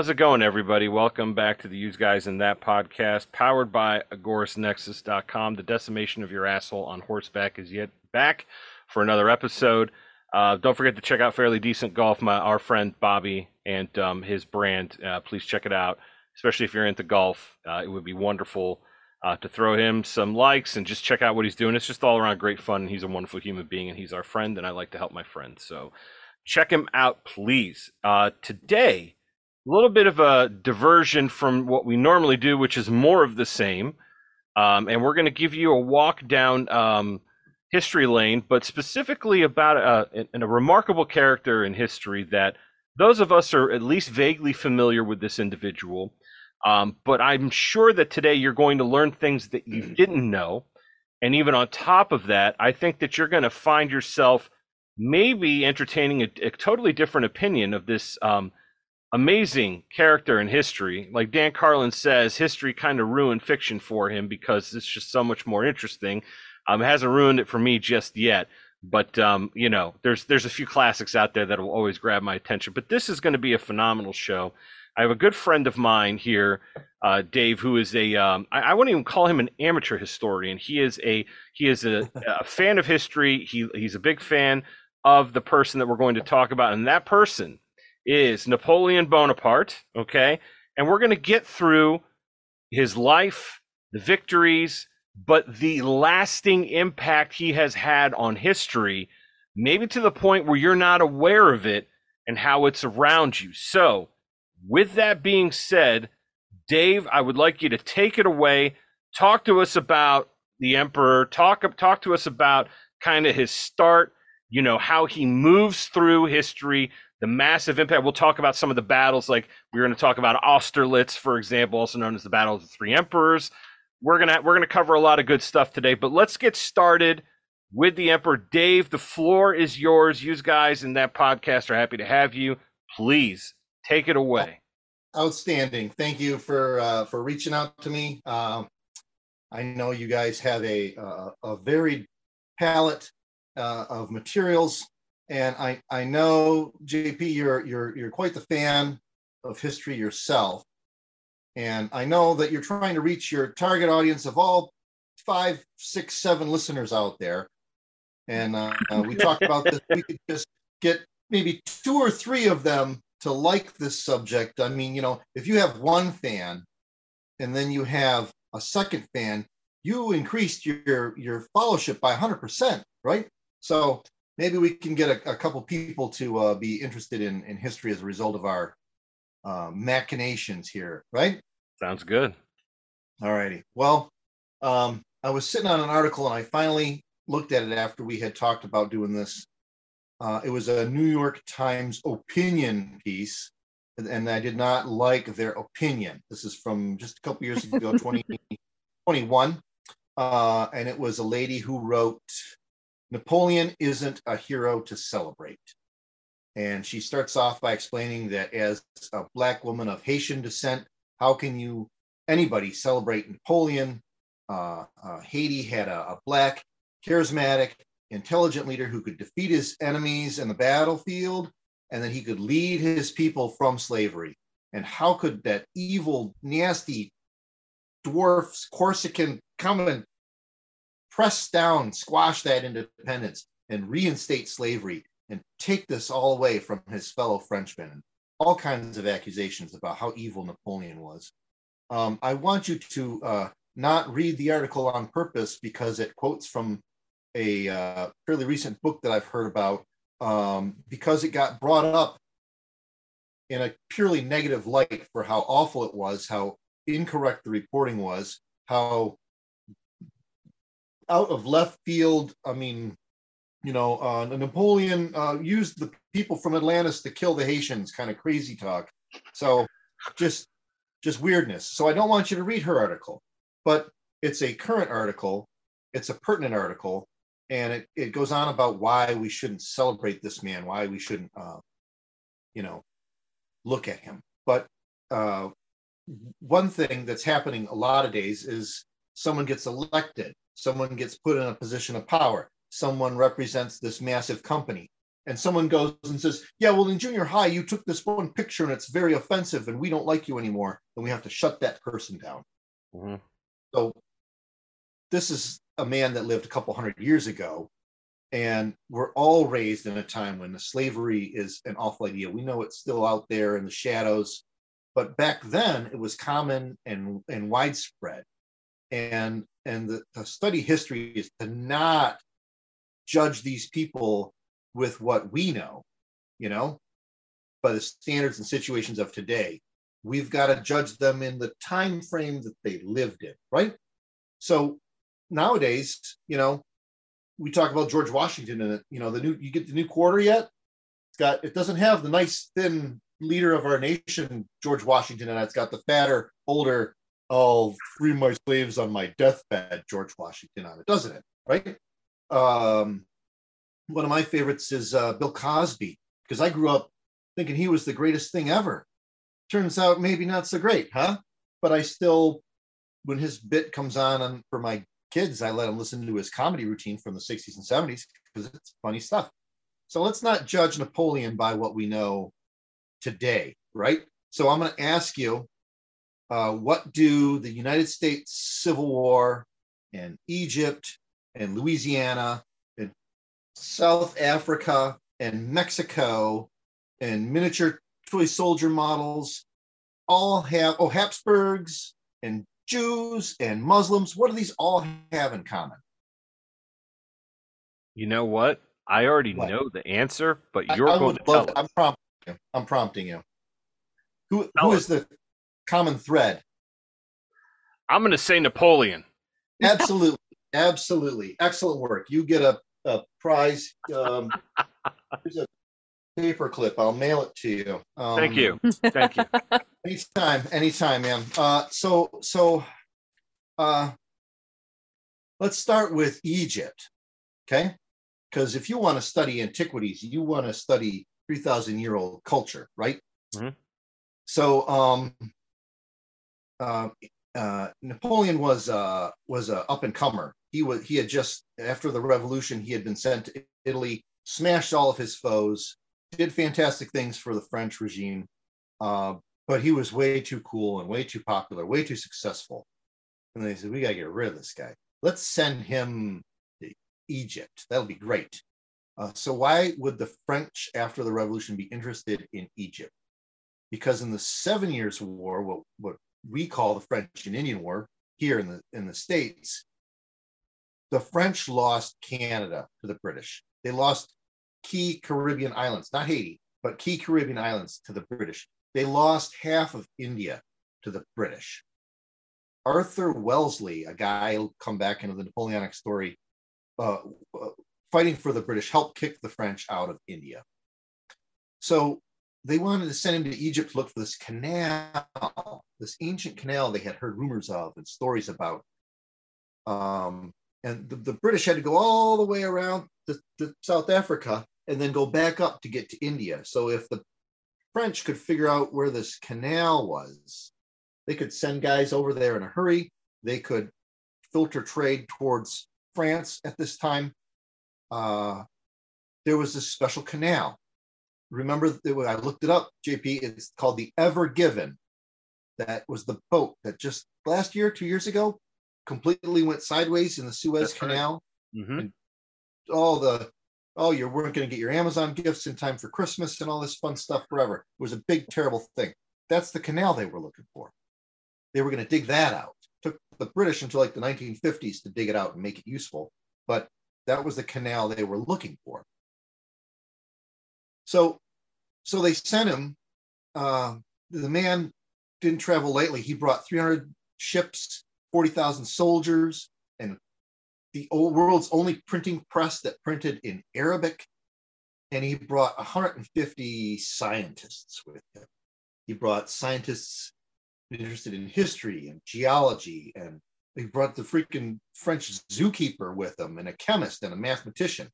How's it going, everybody? Welcome back to the Use Guys in That podcast, powered by AgoristNexus.com. The decimation of your asshole on horseback is yet back for another episode. Uh, don't forget to check out Fairly Decent Golf, my our friend Bobby and um, his brand. Uh, please check it out, especially if you're into golf. Uh, it would be wonderful uh, to throw him some likes and just check out what he's doing. It's just all around great fun. He's a wonderful human being, and he's our friend, and I like to help my friends. So check him out, please. Uh, today a little bit of a diversion from what we normally do, which is more of the same. Um, and we're going to give you a walk down um, history lane, but specifically about a, a, a, remarkable character in history that those of us are at least vaguely familiar with this individual. Um, but I'm sure that today you're going to learn things that you didn't know. And even on top of that, I think that you're going to find yourself maybe entertaining a, a totally different opinion of this um, amazing character in history. Like Dan Carlin says, history kind of ruined fiction for him because it's just so much more interesting. Um, it hasn't ruined it for me just yet, but um, you know, there's there's a few classics out there that will always grab my attention. But this is going to be a phenomenal show. I have a good friend of mine here, uh, Dave, who is a um, I, I wouldn't even call him an amateur historian. He is a he is a, a fan of history. He he's a big fan of the person that we're going to talk about, and that person is Napoleon Bonaparte, okay? And we're going to get through his life, the victories, but the lasting impact he has had on history, maybe to the point where you're not aware of it and how it's around you. So, with that being said, Dave, I would like you to take it away. Talk to us about the emperor. Talk talk to us about kind of his start, you know, how he moves through history, the massive impact. We'll talk about some of the battles, like we're going to talk about Austerlitz, for example, also known as the Battle of the Three Emperors. We're gonna we're gonna cover a lot of good stuff today, but let's get started with the Emperor. Dave, the floor is yours. You guys in that podcast are happy to have you. Please take it away. Outstanding. Thank you for uh, for reaching out to me. Uh, I know you guys have a uh, a varied palette uh, of materials and I, I know JP, you're you're you're quite the fan of history yourself, and I know that you're trying to reach your target audience of all five, six, seven listeners out there. And uh, we talked about this. We could just get maybe two or three of them to like this subject. I mean, you know, if you have one fan, and then you have a second fan, you increased your your followership by 100%, right? So maybe we can get a, a couple people to uh, be interested in, in history as a result of our uh, machinations here, right? Sounds good. All righty. Well, um, I was sitting on an article and I finally looked at it after we had talked about doing this. Uh, it was a New York Times opinion piece, and I did not like their opinion. This is from just a couple years ago, 2021. uh, and it was a lady who wrote Napoleon isn't a hero to celebrate. And she starts off by explaining that as a Black woman of Haitian descent, how can you, anybody, celebrate Napoleon? Uh, uh, Haiti had a, a Black, charismatic, intelligent leader who could defeat his enemies in the battlefield and that he could lead his people from slavery. And how could that evil, nasty dwarf Corsican come and press down, squash that independence, and reinstate slavery and take this all away from his fellow Frenchmen. All kinds of accusations about how evil Napoleon was. Um, I want you to uh, not read the article on purpose because it quotes from a uh, fairly recent book that I've heard about um, because it got brought up in a purely negative light for how awful it was, how incorrect the reporting was, how out of left field. I mean, you know, uh, Napoleon uh, used the people from Atlantis to kill the Haitians, kind of crazy talk. So just just weirdness. So I don't want you to read her article, but it's a current article. It's a pertinent article, and it, it goes on about why we shouldn't celebrate this man, why we shouldn't, uh, you know, look at him. But uh, one thing that's happening a lot of days is someone gets elected someone gets put in a position of power, someone represents this massive company, and someone goes and says, Yeah, well, in junior high, you took this one picture and it's very offensive and we don't like you anymore, then we have to shut that person down. Mm-hmm. So, this is a man that lived a couple hundred years ago. And we're all raised in a time when the slavery is an awful idea. We know it's still out there in the shadows, but back then it was common and, and widespread. And and the, the study history is to not judge these people with what we know, you know, by the standards and situations of today. We've got to judge them in the time frame that they lived in, right? So nowadays, you know, we talk about George Washington and you know the new you get the new quarter yet? It's got it doesn't have the nice thin leader of our nation, George Washington, and it's got the fatter, older, I'll free my slaves on my deathbed, George Washington on it, doesn't it? Right? Um, one of my favorites is uh, Bill Cosby because I grew up thinking he was the greatest thing ever. Turns out maybe not so great, huh? But I still, when his bit comes on, on for my kids, I let them listen to his comedy routine from the 60s and 70s because it's funny stuff. So let's not judge Napoleon by what we know today, right? So I'm going to ask you uh, what do the United States Civil War and Egypt and Louisiana and South Africa and Mexico and miniature toy soldier models all have, oh, Habsburgs and Jews and Muslims, what do these all have in common? You know what? I already what? know the answer, but you're I, I going to tell I'm prompting you. I'm prompting you. Who, who is the common thread? I'm going to say Napoleon. Absolutely. Absolutely. Excellent work. You get a, a prize. Um, here's a paper clip. I'll mail it to you. Um, Thank you. Thank you. Anytime. Anytime, man. Uh, so, so uh, let's start with Egypt. Okay. Because if you want to study antiquities, you want to study 3,000 year old culture, right? Mm-hmm. So, um, uh, uh, Napoleon was uh, was a up and comer. He was he had just after the revolution he had been sent to Italy, smashed all of his foes, did fantastic things for the French regime, uh, but he was way too cool and way too popular, way too successful. And they said we got to get rid of this guy. Let's send him to Egypt. That'll be great. Uh, so why would the French after the revolution be interested in Egypt? Because in the Seven Years' War, what, what we call the French and Indian War here in the in the states, the French lost Canada to the British. They lost key Caribbean islands, not Haiti, but key Caribbean islands to the British. They lost half of India to the British. Arthur Wellesley, a guy who'll come back into the Napoleonic story, uh, uh, fighting for the British, helped kick the French out of India. So they wanted to send him to Egypt to look for this canal, this ancient canal they had heard rumors of and stories about. Um, and the, the, British had to go all the way around to, to, South Africa and then go back up to get to India. So if the French could figure out where this canal was, they could send guys over there in a hurry. They could filter trade towards France at this time. Uh, there was this special canal remember I looked it up, JP. It's called the Ever Given. That was the boat that just last year, two years ago, completely went sideways in the Suez That's Canal. Right. Mm-hmm. All the oh, you weren't going to get your Amazon gifts in time for Christmas and all this fun stuff forever. It was a big, terrible thing. That's the canal they were looking for. They were going to dig that out. It took the British until like the 1950s to dig it out and make it useful, but that was the canal they were looking for. So, so they sent him. Uh, the man didn't travel lightly. He brought 300 ships, 40,000 soldiers, and the old world's only printing press that printed in Arabic. And he brought 150 scientists with him. He brought scientists interested in history and geology, and he brought the freaking French zookeeper with him, and a chemist and a mathematician.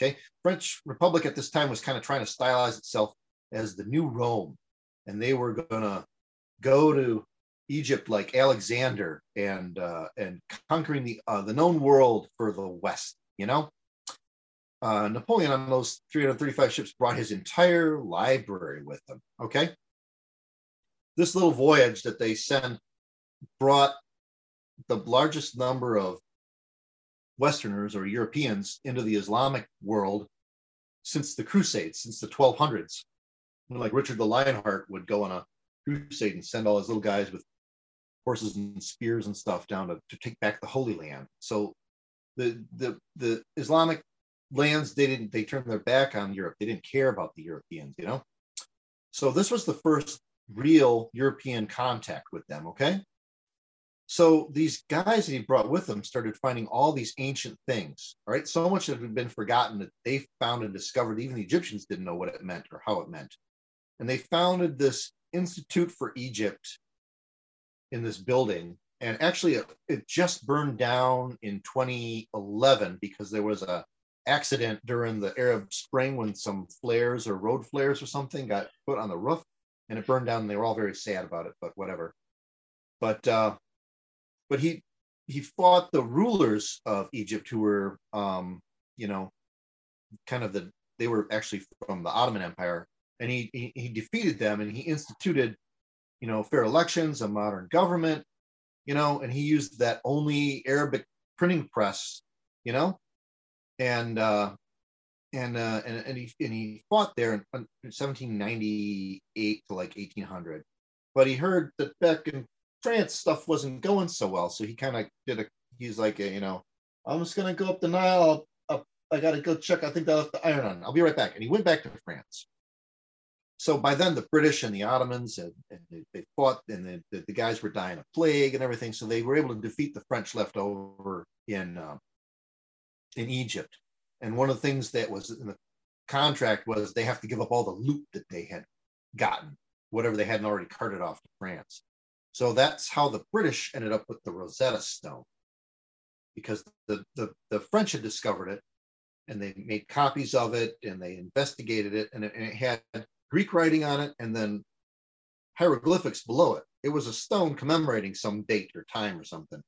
Okay, French Republic at this time was kind of trying to stylize itself as the new Rome, and they were gonna go to Egypt like Alexander and uh, and conquering the uh, the known world for the West. You know, uh, Napoleon on those 335 ships brought his entire library with him. Okay. This little voyage that they sent brought the largest number of Westerners or Europeans into the Islamic world since the Crusades, since the 1200s. Like Richard the Lionheart would go on a crusade and send all his little guys with horses and spears and stuff down to, to take back the Holy Land. So the the the Islamic lands they didn't they turned their back on Europe. They didn't care about the Europeans, you know. So this was the first real European contact with them. Okay. So these guys that he brought with him started finding all these ancient things. Right, so much that had been forgotten that they found and discovered. Even the Egyptians didn't know what it meant or how it meant, and they founded this Institute for Egypt in this building. And actually, it, it just burned down in 2011 because there was a accident during the Arab Spring when some flares or road flares or something got put on the roof and it burned down. And they were all very sad about it, but whatever. But uh, but he he fought the rulers of Egypt who were um, you know kind of the they were actually from the Ottoman Empire, and he, he he defeated them and he instituted you know fair elections, a modern government, you know, and he used that only Arabic printing press, you know, and uh, and uh, and and he and he fought there in 1798 to like 1800. But he heard that back in France stuff wasn't going so well, so he kind of did a. He's like, a, you know, I'm just gonna go up the Nile. Up, I gotta go check. I think I left the iron on. I'll be right back. And he went back to France. So by then, the British and the Ottomans and, and they, they, fought, and the, the, guys were dying of plague and everything. So they were able to defeat the French left over in uh, in Egypt. And one of the things that was in the contract was they have to give up all the loot that they had gotten, whatever they hadn't already carted off to France. So that's how the British ended up with the Rosetta Stone, because the, the, the French had discovered it and they made copies of it and they investigated it and it, and it had Greek writing on it and then hieroglyphics below it. It was a stone commemorating some date or time or something.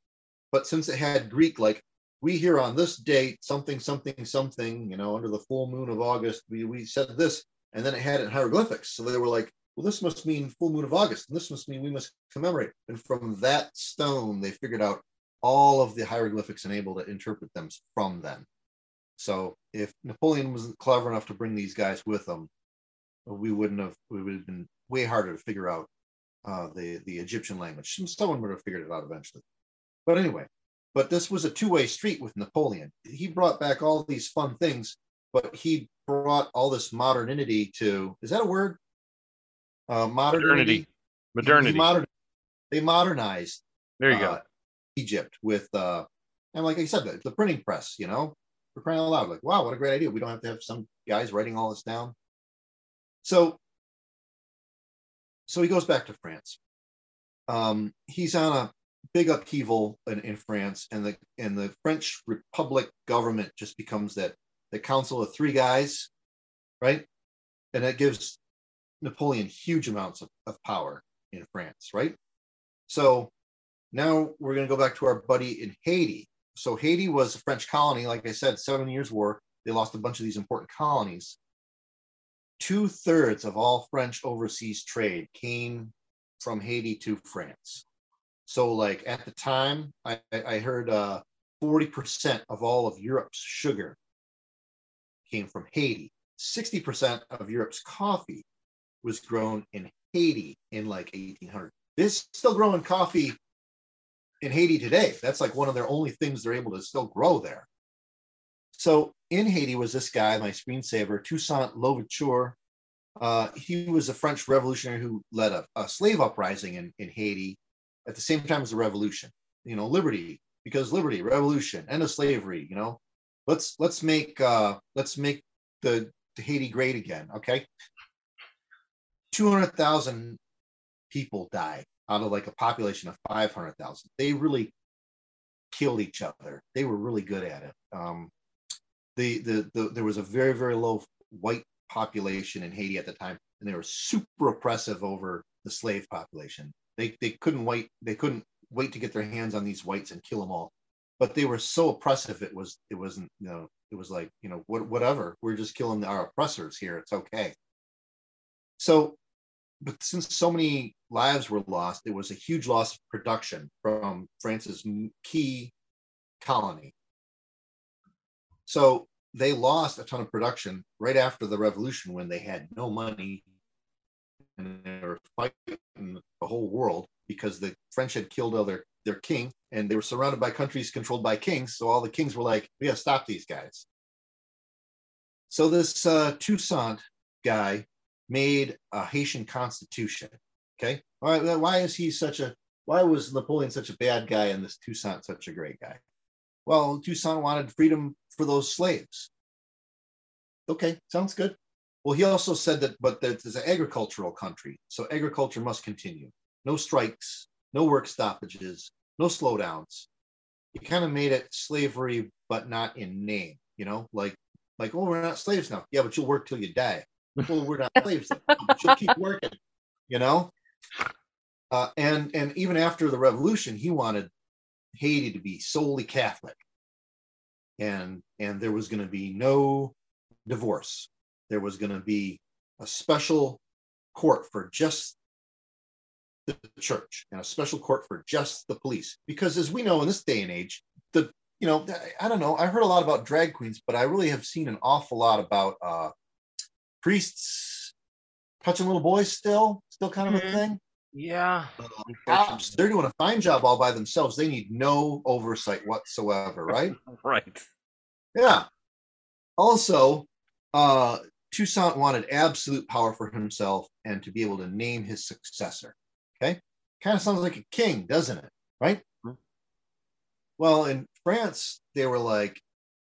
But since it had Greek, like we here on this date, something, something, something, you know, under the full moon of August, we, we said this, and then it had it in hieroglyphics. So they were like, well, this must mean full moon of August, and this must mean we must commemorate. And from that stone, they figured out all of the hieroglyphics and able to interpret them from then. So if Napoleon wasn't clever enough to bring these guys with him, we wouldn't have, we would have been way harder to figure out uh, the, the Egyptian language. Someone would have figured it out eventually. But anyway, but this was a two-way street with Napoleon. He brought back all these fun things, but he brought all this modernity to is that a word? Uh, modernity. Modernity. He, modern, they modernized. There you uh, go. Egypt with uh, and like I said, the, the printing press. You know, we're crying out loud, like, wow, what a great idea. We don't have to have some guys writing all this down. So, so he goes back to France. Um, he's on a big upheaval in, in France, and the and the French Republic government just becomes that the council of three guys, right? And that gives Napoleon huge amounts of, of power in France, right? So now we're going to go back to our buddy in Haiti. So Haiti was a French colony, like I said, seven years war. They lost a bunch of these important colonies. Two thirds of all French overseas trade came from Haiti to France. So, like at the time, I, I heard uh, 40% of all of Europe's sugar came from Haiti. 60% of Europe's coffee was grown in Haiti in like 1800. This still growing coffee in Haiti today. That's like one of their only things they're able to still grow there. So in Haiti was this guy, my screensaver, Toussaint Louverture. Uh, he was a French revolutionary who led a, a slave uprising in, in Haiti at the same time as the revolution. You know, liberty because liberty, revolution, end of slavery. You know, let's let's make uh, let's make the, the Haiti great again. Okay, two hundred thousand people died out of like a population of five hundred thousand. They really killed each other. They were really good at it. Um, the, the the there was a very very low white population in Haiti at the time, and they were super oppressive over the slave population. They they couldn't wait. They couldn't wait to get their hands on these whites and kill them all. but they were so oppressive. It was it wasn't you know it was like you know what whatever. We're just killing our oppressors here. It's okay. So, but since so many lives were lost, it was a huge loss of production from France's key colony. So they lost a ton of production right after the revolution when they had no money and they were fighting the whole world because the French had killed all their, their king and they were surrounded by countries controlled by kings. So all the kings were like, we got to stop these guys. So this uh, Toussaint guy made a Haitian constitution. Okay. Why, why is he such a, why was Napoleon such a bad guy and this Toussaint such a great guy? Well, Toussaint wanted freedom for those slaves. Okay, sounds good. Well, he also said that, but that it's an agricultural country, so agriculture must continue. No strikes, no work stoppages, no slowdowns. He kind of made it slavery, but not in name. You know, like like oh, we're not slaves now. Yeah, but you'll work till you die. Well, we're not slaves. But you'll keep working. You know, uh, and and even after the revolution, he wanted Haiti to be solely Catholic, and and there was going to be no divorce. There was going to be a special court for just the church and a special court for just the police. Because as we know in this day and age, the you know I don't know. I heard a lot about drag queens, but I really have seen an awful lot about uh, priests touching little boys. Still, still kind of mm-hmm. a thing. Yeah. Uh, they're doing a fine job all by themselves. They need no oversight whatsoever, right? right. Yeah. Also, uh, Toussaint wanted absolute power for himself and to be able to name his successor. Okay. Kind of sounds like a king, doesn't it? Right. Mm-hmm. Well, in France, they were like,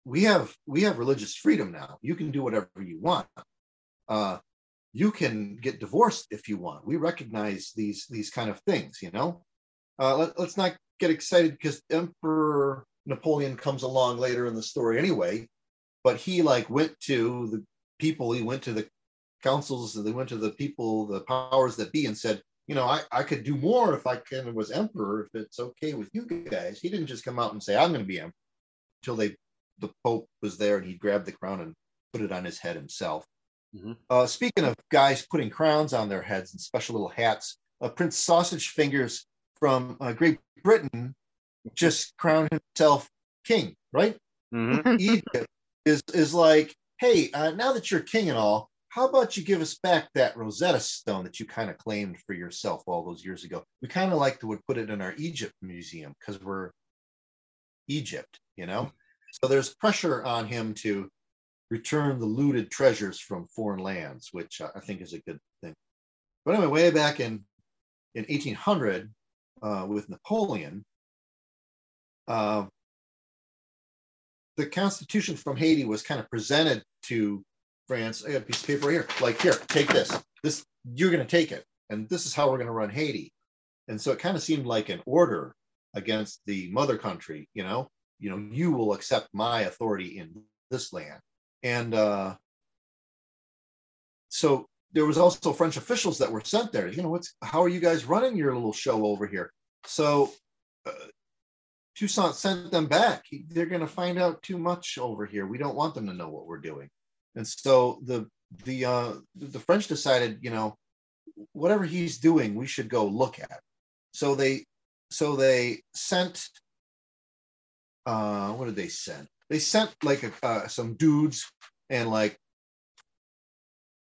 we have we have religious freedom now. You can do whatever you want. Uh, you can get divorced if you want. We recognize these these kind of things, you know. Uh, let, let's not get excited because Emperor Napoleon comes along later in the story anyway, but he like went to the people, he went to the councils, they went to the people, the powers that be, and said, you know, I, I could do more if I can was emperor, if it's okay with you guys. He didn't just come out and say, I'm going to be emperor until they the Pope was there and he grabbed the crown and put it on his head himself. Mm-hmm. Uh, speaking of guys putting crowns on their heads and special little hats, uh, Prince Sausage Fingers from uh, Great Britain just crowned himself king, right? Mm-hmm. Egypt is is like, hey, uh, now that you're king and all, how about you give us back that Rosetta Stone that you kind of claimed for yourself all those years ago? We kind of like to would put it in our Egypt museum because we're Egypt, you know. So there's pressure on him to return the looted treasures from foreign lands, which I think is a good thing. But anyway, way back in in 1800 uh, with Napoleon, uh, the Constitution from Haiti was kind of presented to France. I got a piece of paper here. Like, here, take this. This you're going to take it, and this is how we're going to run Haiti. And so it kind of seemed like an order against the mother country. You know, you know, you will accept my authority in this land. And uh, so there was also French officials that were sent there. You know, what's how are you guys running your little show over here? So uh, Toussaint sent them back. They're going to find out too much over here. We don't want them to know what we're doing. And so the the uh, the French decided, you know, whatever he's doing, we should go look at. So they so they sent. Uh, what did they send? They sent like a, uh, some dudes and like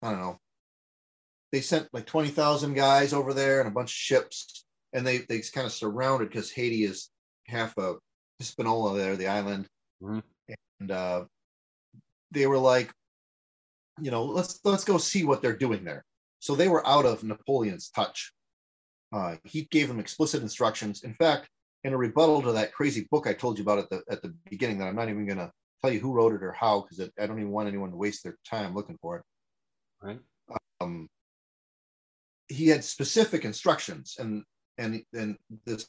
I don't know. They sent like twenty thousand guys over there and a bunch of ships, and they they kind of surrounded because Haiti is half of Hispaniola there, the island, mm-hmm. and uh, they were like, you know, let's let's go see what they're doing there. So they were out of Napoleon's touch. Uh, he gave them explicit instructions. In fact, in a rebuttal to that crazy book I told you about at the at the beginning that I'm not even going to tell you who wrote it or how because I don't even want anyone to waste their time looking for it. Right. Um, he had specific instructions, and and and this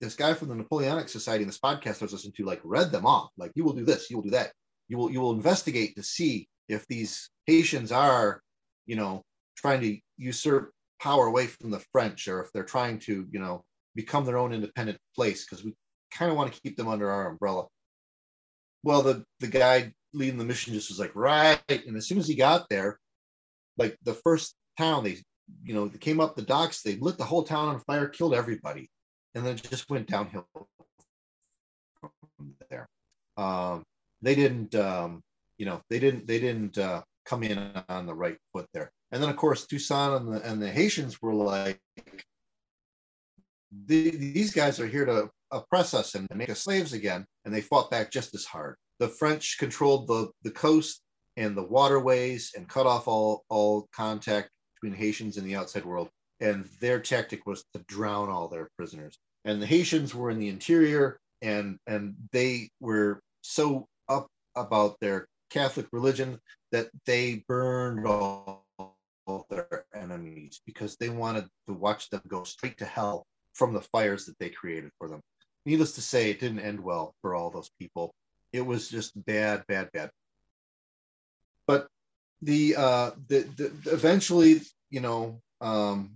this guy from the Napoleonic Society in this podcast I was listening to like read them off. Like you will do this, you will do that. You will you will investigate to see if these Haitians are, you know, trying to usurp power away from the French, or if they're trying to, you know, become their own independent place because we kind of want to keep them under our umbrella. Well, the the guy leading the mission just was like, right. And as soon as he got there, like the first town, they, you know, they came up the docks, they lit the whole town on fire, killed everybody, and then it just went downhill from there. Um, they didn't, um, you know, they didn't, they didn't uh, come in on the right foot there. And then of course Toussaint and the and the Haitians were like, these guys are here to oppress us and make us slaves again, and they fought back just as hard. The French controlled the the coast and the waterways and cut off all all contact between Haitians and the outside world. And their tactic was to drown all their prisoners. And the Haitians were in the interior, and and they were so up about their Catholic religion that they burned all their enemies because they wanted to watch them go straight to hell from the fires that they created for them. Needless to say, it didn't end well for all those people. It was just bad, bad, bad. But the uh, the, the eventually, you know, um,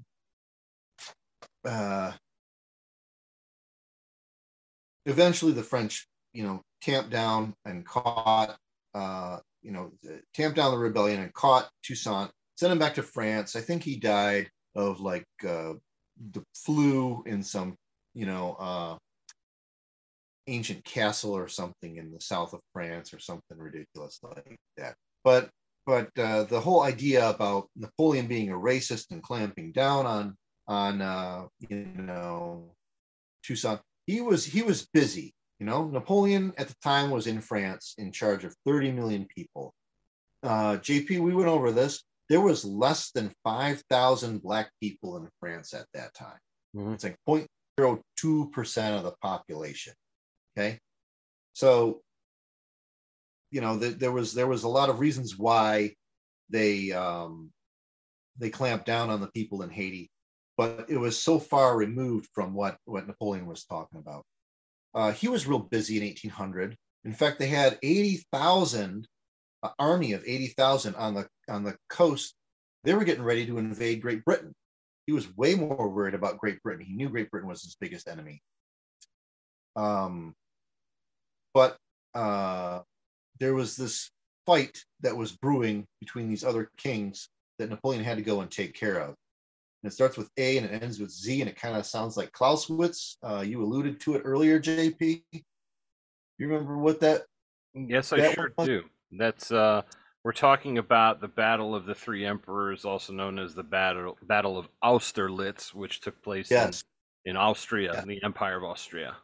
uh, eventually the French, you know, tamped down and caught, uh, you know, tamped down the rebellion and caught Toussaint, sent him back to France. I think he died of like uh, the flu in some, you know, uh, ancient castle or something in the south of France or something ridiculous like that. But but uh, the whole idea about Napoleon being a racist and clamping down on on uh, you know Toussaint, he was he was busy. You know, Napoleon at the time was in France in charge of 30 million people. Uh, JP, we went over this there was less than 5,000 Black people in France at that time. Mm-hmm. It's like 0.02% of the population. Okay. So, you know, the, there was there was a lot of reasons why they um, they clamped down on the people in Haiti, but it was so far removed from what what Napoleon was talking about. Uh, he was real busy in 1800. In fact, they had 80,000 army of 80,000 on the on the coast. They were getting ready to invade Great Britain. He was way more worried about Great Britain. He knew Great Britain was his biggest enemy. Um, but uh, there was this fight that was brewing between these other kings that Napoleon had to go and take care of. And it starts with A and it ends with Z, and it kind of sounds like Clausewitz. Uh, you alluded to it earlier, JP. You remember what that? Yes, I that sure was? do. That's uh, we're talking about the Battle of the Three Emperors, also known as the Battle Battle of Austerlitz, which took place yes. in, in Austria, yeah. the Empire of Austria.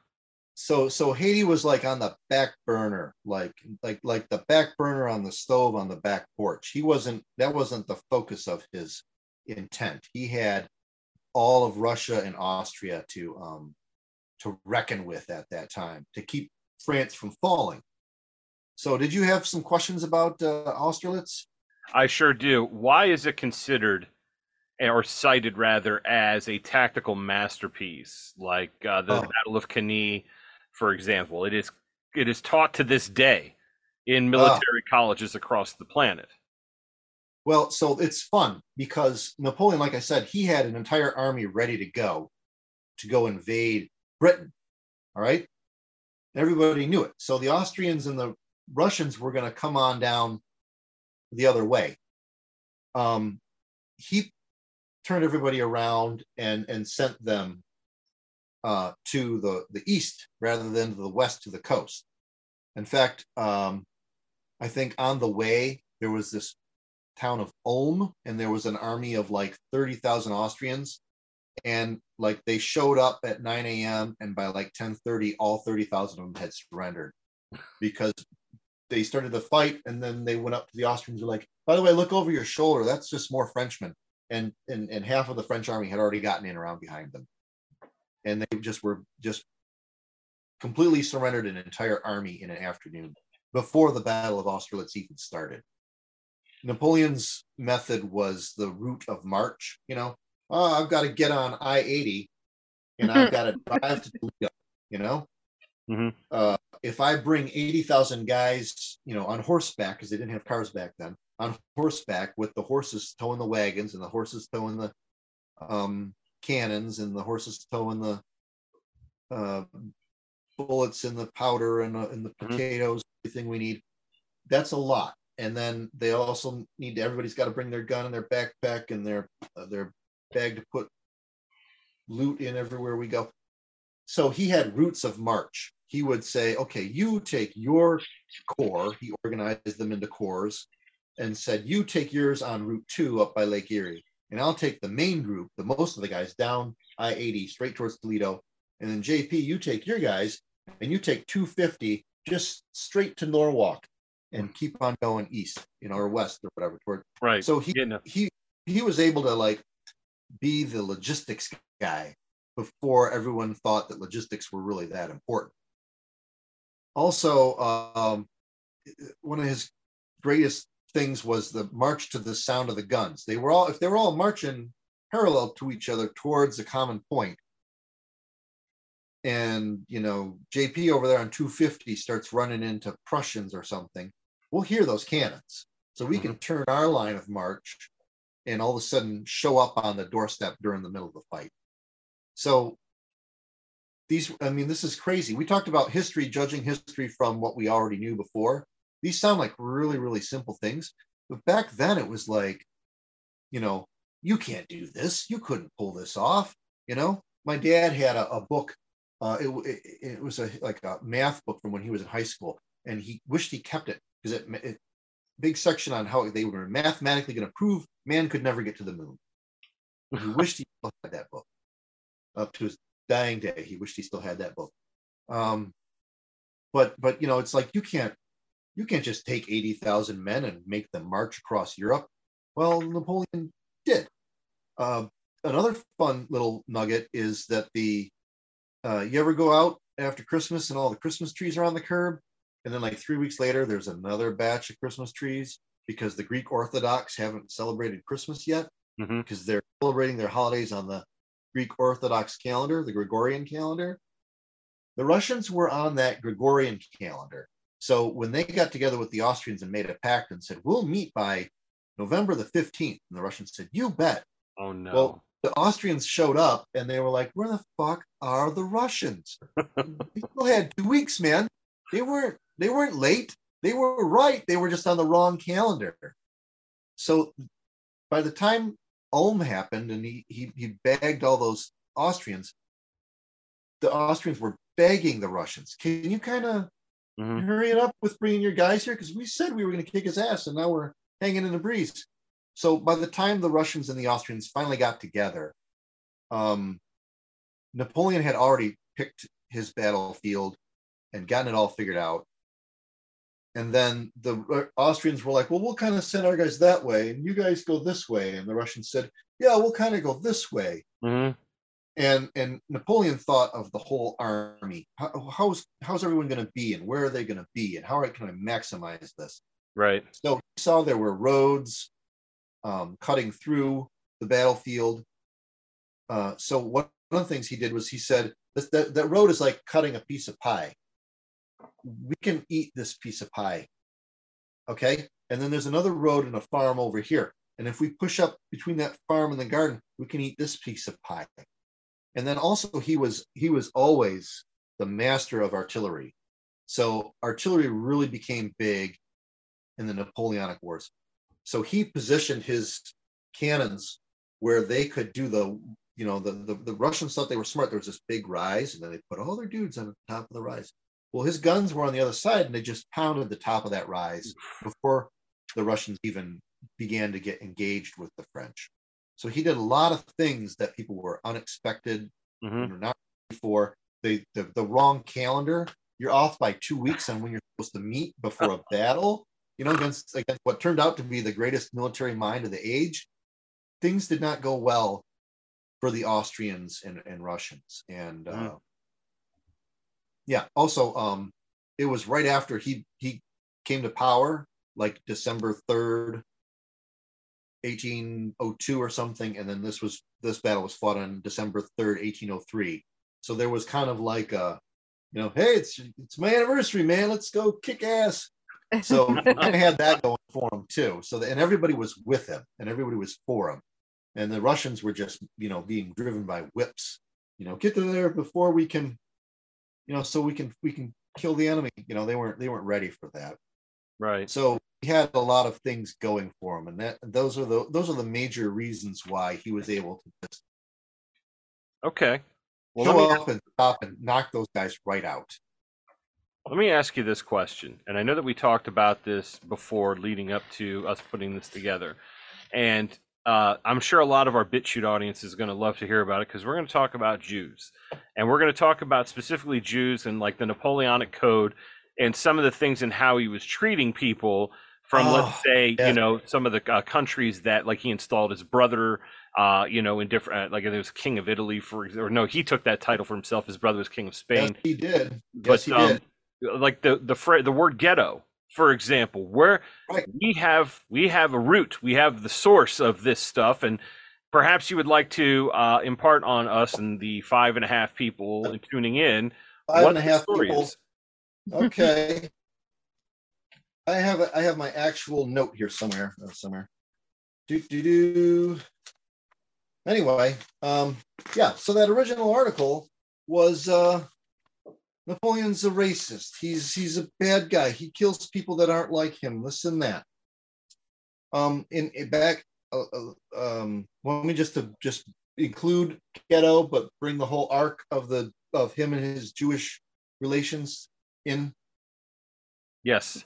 So so Haiti was like on the back burner, like like like the back burner on the stove on the back porch. He wasn't that wasn't the focus of his intent. He had all of Russia and Austria to um to reckon with at that time to keep France from falling. So, did you have some questions about uh, Austerlitz? I sure do. Why is it considered, or cited rather, as a tactical masterpiece, like uh, the oh. Battle of Cannae, for example? It is it is taught to this day in ah. military colleges across the planet. Well, so it's fun because Napoleon, like I said, he had an entire army ready to go to go invade Britain. All right. Everybody knew it. So the Austrians and the Russians were going to come on down the other way. Um, he turned everybody around and and sent them uh, to the the east rather than to the west to the coast. In fact, um, I think on the way there was this town of Ulm, and there was an army of like thirty thousand Austrians, and like they showed up at 9 a.m. and by like 10:30, all 30,000 of them had surrendered because they started the fight and then they went up to the Austrians and were like, by the way, look over your shoulder. That's just more Frenchmen. And, and, and half of the French army had already gotten in around behind them. And they just were just completely surrendered an entire army in an afternoon before the Battle of Austerlitz even started. Napoleon's method was the route of march. You know, oh, I've got to get on I 80 and I've got to drive to Toledo, you know? Mm-hmm. Uh, if I bring 80,000 guys, you know, on horseback, because they didn't have cars back then, on horseback with the horses towing the wagons and the horses towing the um, cannons and the horses towing the uh, bullets and the powder and, uh, and the Mhm. potatoes, everything we need. That's a lot. And then they also need to, everybody's got to bring their gun and their backpack and their uh, their bag to put loot in everywhere we go. So he had routes of march. He would say, okay, you take your corps, he organized them into corps and said, you take yours on Route 2 up by Lake Erie, and I'll take the main group, the most of the guys down I 80 straight towards Toledo. And then JP, you take your guys and you take 250 just straight to Norwalk and hmm. keep on going east, you know, or west or whatever. Toward. Right. So he, he, he was able to like be the logistics guy before everyone thought that logistics were really that important. Also, um, one of his greatest things was the march to the sound of the guns. They were all, if they were all marching parallel to each other towards a common point, and you know, JP over there on 250 starts running into Prussians or something, we'll hear those cannons. So we can turn our line of march and all of a sudden show up on the doorstep during the middle of the fight. So these, I mean, this is crazy. We talked about history, judging history from what we already knew before. These sound like really, really simple things. But back then it was like, you know, you can't do this. You couldn't pull this off. You know, my dad had a, a book. Uh, it, it, it was a like a math book from when he was in high school, and he wished he kept it because it, it big section on how they were mathematically going to prove man could never get to the moon. He wished he had that book. Up to his dying day, he wished he still had that book. Um, but but you know, it's like you can't you can't just take eighty thousand men and make them march across Europe. Well, Napoleon did. Uh, another fun little nugget is that the uh, you ever go out after Christmas and all the Christmas trees are on the curb, and then like three weeks later, there's another batch of Christmas trees because the Greek Orthodox haven't celebrated Christmas yet Mhm. because they're celebrating their holidays on the Greek Orthodox calendar, the Gregorian calendar. The Russians were on that Gregorian calendar. So when they got together with the Austrians and made a pact and said, we'll meet by November the 15th, and the Russians said, you bet. Oh no. Well, the Austrians showed up and they were like, where the fuck are the Russians? they still had two weeks, man. They weren't they weren't late. They were right. They were just on the wrong calendar. So by the time Ulm happened and he he, he bagged all those Austrians, the Austrians were begging the Russians, can you kind of Mhm. hurry it up with bringing your guys here? Because we said we were going to kick his ass and now we're hanging in the breeze. So by the time the Russians and the Austrians finally got together, um, Napoleon had already picked his battlefield and gotten it all figured out. And then the Austrians were like, well, we'll kind of send our guys that way, and you guys go this way. And the Russians said, yeah, we'll kind of go this way. Mhm. And and Napoleon thought of the whole army. How, how's how's everyone going to be, and where are they going to be, and how can I maximize this? Right. So he saw there were roads um, cutting through the battlefield. Uh, so one of the things he did was he said that that road is like cutting a piece of pie. We can eat this piece of pie, okay? And then there's another road and a farm over here. And if we push up between that farm and the garden, we can eat this piece of pie. And then also he was he was always the master of artillery. So artillery really became big in the Napoleonic Wars. So he positioned his cannons where they could do the, you know, the, the, the Russians thought they were smart. There was this big rise, and then they put all their dudes on the top of the rise. Well, his guns were on the other side, and they just pounded the top of that rise before the Russians even began to get engaged with the French. So he did a lot of things that people were unexpected Mhm. and not for. They, the, the wrong calendar, you're off by two weeks on when you're supposed to meet before a battle, you know, against, against what turned out to be the greatest military mind of the age. Things did not go well for the Austrians and, and Russians. And uh, Mhm. Yeah, also, um, it was right after he he came to power, like December 3rd, 1802 or something. And then this was this battle was fought on December 3rd, 1803. So there was kind of like a, you know, hey, it's it's my anniversary, man. Let's go kick ass. So I had that going for him too. So the, and everybody was with him, and everybody was for him, and the Russians were just you know being driven by whips. You know, get to there before we can, you know, so we can we can kill the enemy. You know, they weren't they weren't ready for that. Right. So he had a lot of things going for him, and that those are the those are the major reasons why he was able to just Okay. Well, show up and stop and knock those guys right out. let me ask you this question. And I know that we talked about this before leading up to us putting this together. And uh, I'm sure a lot of our BitChute audience is going to love to hear about it because we're going to talk about Jews. And we're going to talk about specifically Jews and like the Napoleonic Code and some of the things and how he was treating people from, Oh, let's say, yeah. you know, some of the uh, countries that like he installed his brother, uh, you know, in different, uh, like it was King of Italy, for example. Or no, he took that title for himself. His brother was King of Spain Yes, he did. but Yes, he um, did. like the the fra- the word ghetto for example where Right. we have we have a root we have the source of this stuff and perhaps you would like to uh, impart on us and the five and a half people tuning in Five and a half people. is. Okay. I have a, I have my actual note here somewhere. uh, somewhere. Do do do. Anyway, um, yeah. So that original article was uh, Napoleon's a racist. He's he's a bad guy. He kills people that aren't like him. This and that. Um, in, in back, uh, uh, um, want me just to just include ghetto, but bring the whole arc of the of him and his Jewish relations in yes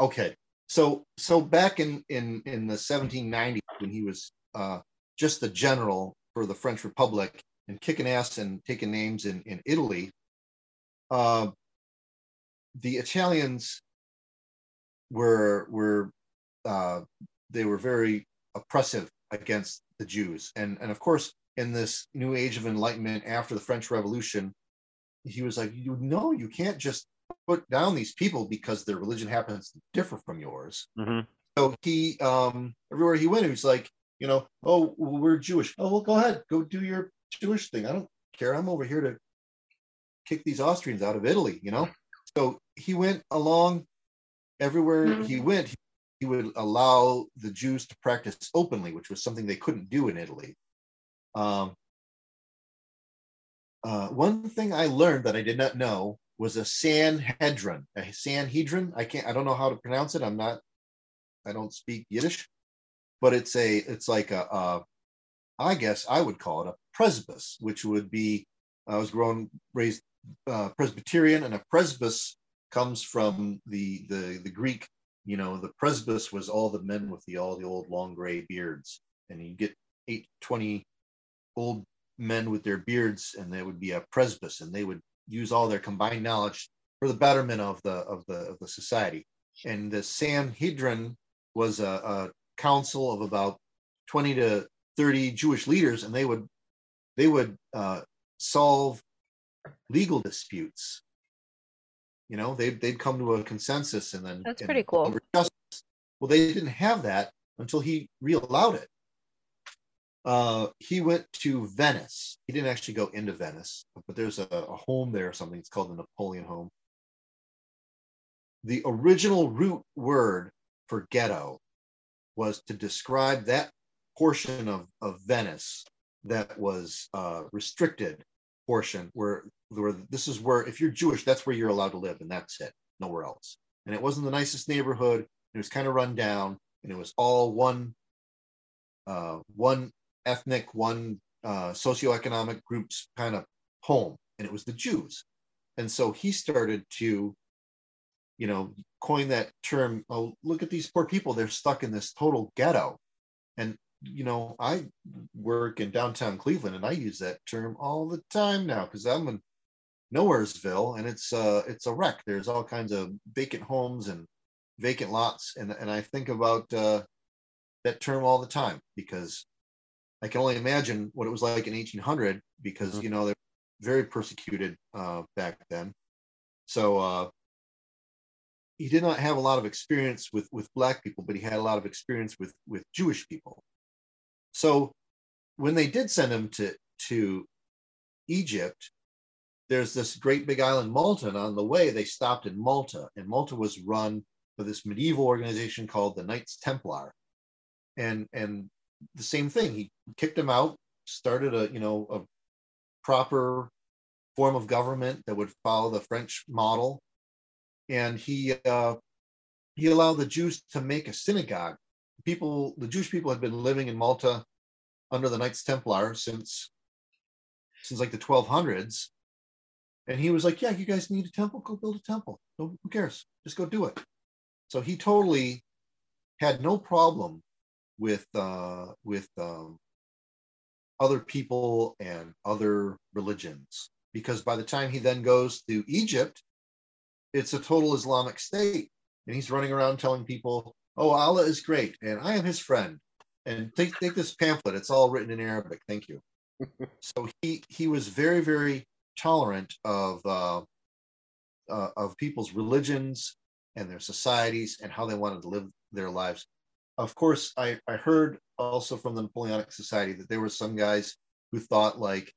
okay so so back in in in the 1790s when he was uh just the general for the french republic and kicking ass and taking names in in italy uh the italians were were uh they were very oppressive against the jews and and of course in this new age of enlightenment after the french revolution he was like you know you can't just put down these people because their religion happens to differ from yours. hmm So he, um, everywhere he went, he was like, you know, oh, we're Jewish. Oh, well, go ahead, go do your Jewish thing. I don't care. I'm over here to kick these Austrians out of Italy. You know. So he went along everywhere he went. He, he would allow the Jews to practice openly, which was something they couldn't do in Italy. Um, uh, one thing I learned that I did not know was a Sanhedrin. A Sanhedrin. I can't. I don't know how to pronounce it. I'm not. I don't speak Yiddish, but it's a. It's like a. a I guess I would call it a presbys, which would be. I was grown raised uh, Presbyterian, and a presbys comes from the the the Greek. You know, the presbys was all the men with the all the old long gray beards, and you get eight twenty old men with their beards, and they would be a presbys, and they would use all their combined knowledge for the betterment of the of the of the society. And the Sanhedrin was a, a council of about twenty to thirty Jewish leaders, and they would they would uh, solve legal disputes. You know, they'd, they'd come to a consensus, and then That's and pretty cool. over justice. Well, they didn't have that until he re-allowed it uh, he went to Venice. He didn't actually go into Venice, but there's a, a home there or something. It's called the Napoleon home. The original root word for ghetto was to describe that portion of, of Venice that was uh, restricted portion where, where this is where if you're Jewish, that's where you're allowed to live, and that's it, nowhere else. And it wasn't the nicest neighborhood. It was kind of run down, and it was all one uh, one ethnic, one uh, socioeconomic group's kind of home, and it was the Jews. And so he started to, you know, coin that term. Oh, look at these poor people; they're stuck in this total ghetto. And you know, I work in downtown Cleveland, and I use that term all the time now because I'm in Nowheresville, and it's uh, it's a wreck. There's all kinds of vacant homes and vacant lots, and and I think about uh, that term all the time because I can only imagine what it was like in 1800 because Mhm. you know they're very persecuted uh, back then. So uh, he did not have a lot of experience with with black people, but he had a lot of experience with with Jewish people. So when they did send him to to Egypt, there's this great big island Malta, and on the way they stopped in Malta, and Malta was run by this medieval organization called the Knights Templar, and and the same thing. He kicked him out, started a you know a proper form of government that would follow the French model, and he uh, he allowed the Jews to make a synagogue. People, the Jewish people had been living in Malta under the Knights Templar since since like the 1200s, and he was like, "Yeah, you guys need a temple. Go build a temple. No, who cares? Just go do it." So he totally had no problem with uh, with um, other people and other religions because by the time he then goes to Egypt, it's a total Islamic state, and he's running around telling people, "Oh, Allah is great, and I am His friend." And take take this pamphlet; it's all written in Arabic. Thank you. so he he was very very tolerant of uh, uh, of people's religions and their societies and how they wanted to live their lives. Of course, I, I heard also from the Napoleonic Society that there were some guys who thought like,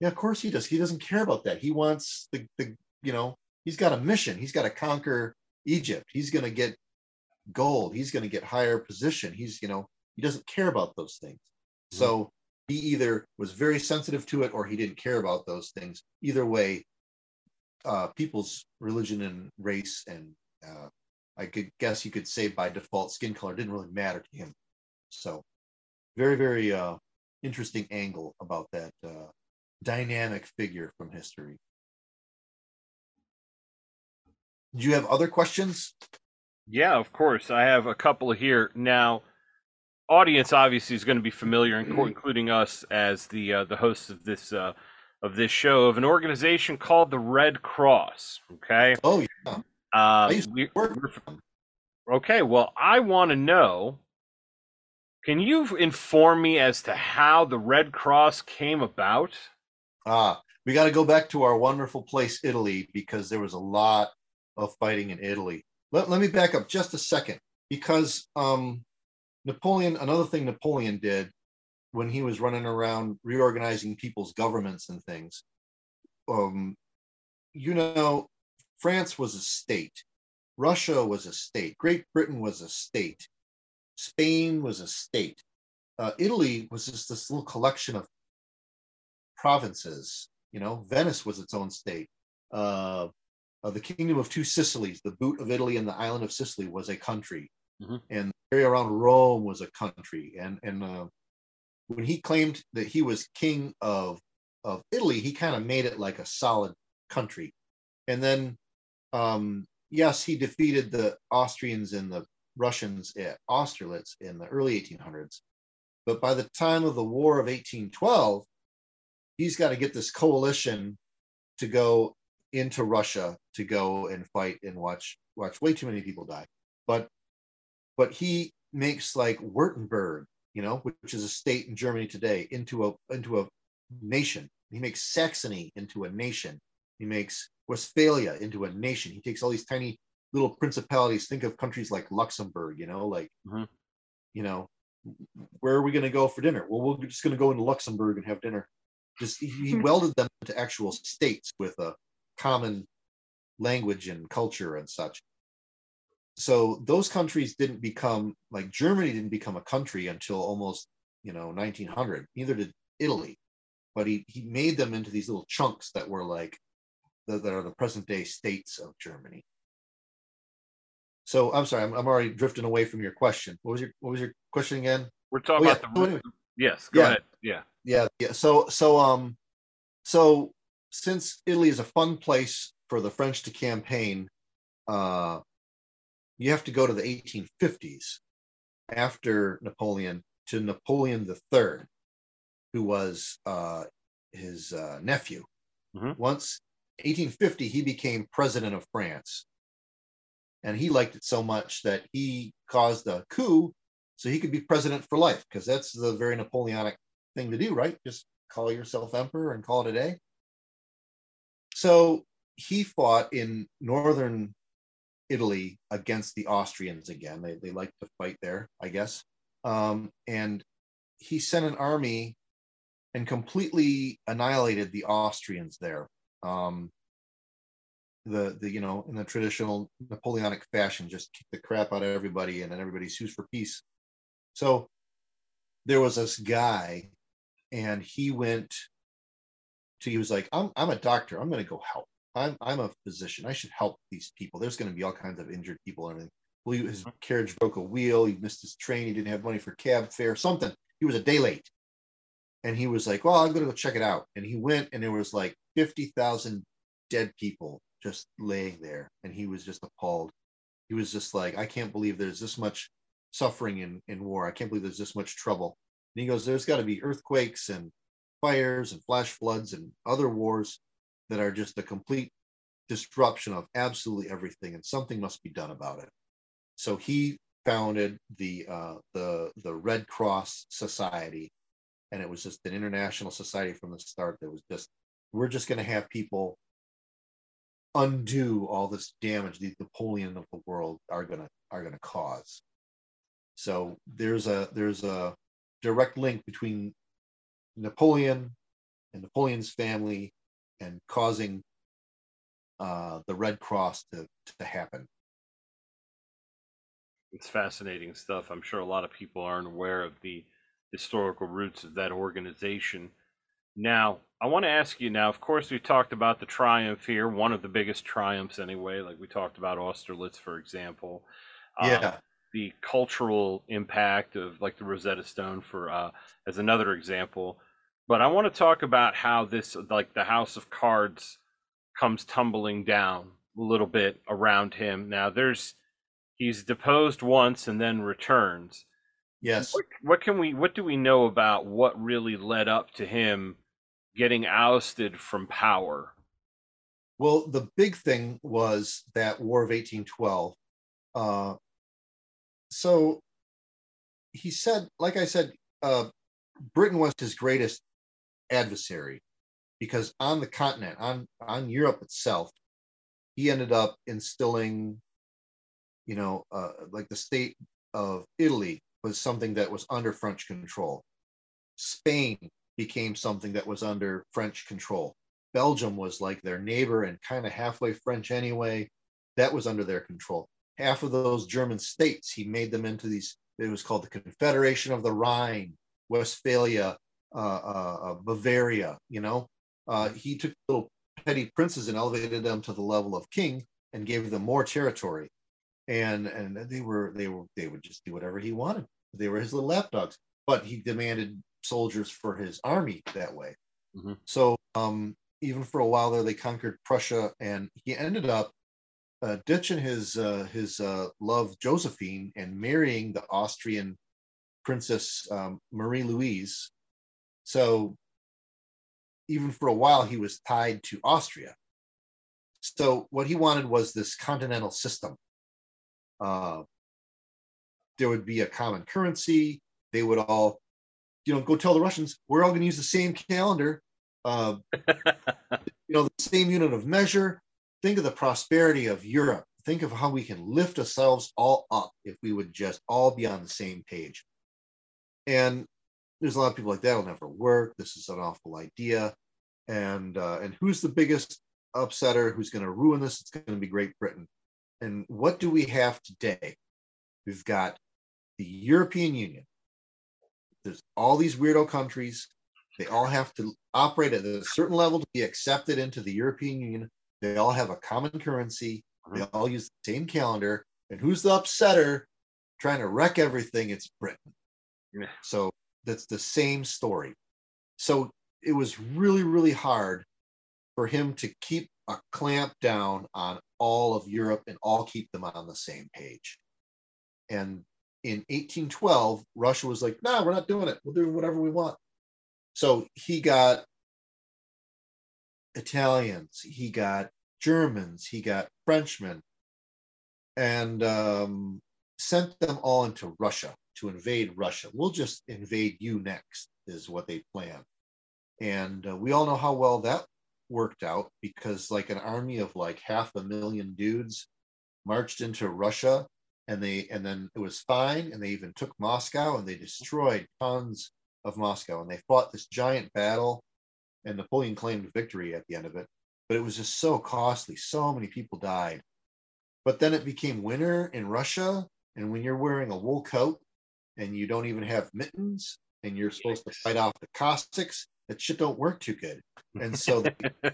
yeah, of course he does. He doesn't care about that. He wants the, the you know, he's got a mission. He's got to conquer Egypt. He's going to get gold. He's going to get higher position. He's, you know, he doesn't care about those things. Mm-hmm. So he either was very sensitive to it or he didn't care about those things. Either way, uh, people's religion and race and uh, I could guess you could say by default skin color didn't really matter to him. So very, very uh, interesting angle about that uh, dynamic figure from history. Do you have other questions? Yeah, of course. I have a couple here. Now, audience obviously is going to be familiar, including us as the uh, the hosts of this uh, of this show of an organization called the Red Cross. Okay. Oh yeah. Uh, we, okay. Well, I want to know. Can you inform me as to how the Red Cross came about? Ah, we got to go back to our wonderful place, Italy, because there was a lot of fighting in Italy. Let, let me back up just a second, because um, Napoleon, another thing Napoleon did when he was running around reorganizing people's governments and things, um, you know, France was a state, Russia was a state, Great Britain was a state, Spain was a state. Uh, Italy was just this little collection of provinces. You know, Venice was its own state. Uh, uh, the Kingdom of Two Sicilies, the boot of Italy and the island of Sicily, was a country, mm-hmm. and the area around Rome was a country. And and uh, when he claimed that he was king of of Italy, he kind of made it like a solid country. And then, um, yes, he defeated the Austrians and the Russians at Austerlitz in the early 1800s. But by the time of the War of 1812, he's got to get this coalition to go into Russia to go and fight and watch watch way too many people die. But but he makes like Württemberg, you know, which is a state in Germany today, into a into a nation. He makes Saxony into a nation. He makes Westphalia into a nation. He takes all these tiny little principalities. Think of countries like Luxembourg, you know, like mm-hmm. you know, where are we going to go for dinner? Well, we're just going to go into Luxembourg and have dinner. Just he, he hmm. welded them into actual states with a common language and culture and such. So those countries didn't become like Germany didn't become a country until almost you know 1900. Neither did Italy, but he he made them into these little chunks that were like the, that are the present day states of Germany. So I'm sorry, I'm, I'm already drifting away from your question. What was your what was your question again? We're talking oh, yeah. about the anyway. yes. Go yeah. ahead. Yeah. Yeah. Yeah. So so um so since Italy is a fun place for the French to campaign, uh, you have to go to the 1850s after Napoleon to Napoleon III, who was uh, his uh, nephew. Mm-hmm. Once 1850, he became president of France. And he liked it so much that he caused a coup so he could be president for life, because that's the very Napoleonic thing to do, right? Just call yourself emperor and call it a day. So he fought in northern Italy against the Austrians again. They, they like to fight there, I guess. Um, and he sent an army and completely annihilated the Austrians there. Um, the the you know in the traditional Napoleonic fashion, just kick the crap out of everybody, and then everybody sues for peace. So there was this guy, and he went to he was like, I'm I'm a doctor. I'm going to go help. I'm I'm a physician. I should help these people. There's going to be all kinds of injured people and everything. Well, he, his mm-hmm. carriage broke a wheel. He missed his train. He didn't have money for cab fare. Something. He was a day late, and he was like, "Well, I'm going to go check it out." And he went, and there was like fifty thousand dead people just laying there, and he was just appalled. He was just like, "I can't believe there's this much suffering in in war. I can't believe there's this much trouble." And he goes, "There's got to be earthquakes and fires and flash floods and other wars that are just a complete disruption of absolutely everything, and something must be done about it. So he founded the uh, the the Red Cross Society, and it was just an international society from the start. That was just we're just going to have people undo all this damage the Napoleon of the world are gonna are gonna cause. So there's a there's a direct link between Napoleon and Napoleon's family and causing uh, the Red Cross to, to happen. It's fascinating stuff. I'm sure a lot of people aren't aware of the historical roots of that organization. Now, I want to ask you now, of course, we've talked about the triumph here, one of the biggest triumphs anyway, like we talked about Austerlitz, for example. Um, yeah. Um, the cultural impact of like the Rosetta Stone for uh, as another example. But I want to talk about how this, like the House of Cards, comes tumbling down a little bit around him. Now, there's he's deposed once and then returns. Yes. What, what can we? What do we know about what really led up to him getting ousted from power? Well, the big thing was that War of 1812. Uh, so he said, like I said, uh, Britain was his greatest adversary because on the continent, on on Europe itself, he ended up instilling, you know, uh, like the state of Italy was something that was under French control. Spain became something that was under French control. Belgium was like their neighbor and kind of halfway French anyway. That was under their control. Half of those German states, he made them into these, it was called the Confederation of the Rhine, Westphalia, Bavaria, you know. Uh, he took little petty princes and elevated them to the level of king and gave them more territory. And and they were they were they would just do whatever he wanted. They were his little lapdogs. But he demanded soldiers for his army that way. Mm-hmm. So um, even for a while there, they conquered Prussia, and he ended up uh, ditching his uh, his uh, love Josephine and marrying the Austrian princess um, Marie Louise, so even for a while, he was tied to Austria. So what he wanted was this continental system. Uh, there would be a common currency. They would all, you know, go tell the Russians, we're all going to use the same calendar, uh, you know, the same unit of measure. Think of the prosperity of Europe. Think of how we can lift ourselves all up if we would just all be on the same page. And there's a lot of people like that'll never work. This is an awful idea. And uh, and who's the biggest upsetter? Who's going to ruin this? It's going to be Great Britain. And what do we have today? We've got the European Union. There's all these weirdo countries. They all have to operate at a certain level to be accepted into the European Union. They all have a common currency. They all use the same calendar. And who's the upsetter trying to wreck everything? It's Britain. Yeah. So that's the same story. So it was really, really hard for him to keep a clamp down on all of Europe and all keep them on the same page. And in 1812, Russia was like, nah, we're not doing it. We'll do whatever we want. So he got Italians, he got Germans, he got Frenchmen, and um, sent them all into Russia to invade Russia. We'll just invade you next, is what they planned. And uh, we all know how well that worked out because, like, an army of like half a million dudes marched into Russia and they and then it was fine and they even took Moscow and they destroyed tons of Moscow and they fought this giant battle and Napoleon claimed victory at the end of it but it was just so costly so many people died but then it became winter in Russia and when you're wearing a wool coat and you don't even have mittens and you're supposed to fight off the Cossacks that shit don't work too good. And so they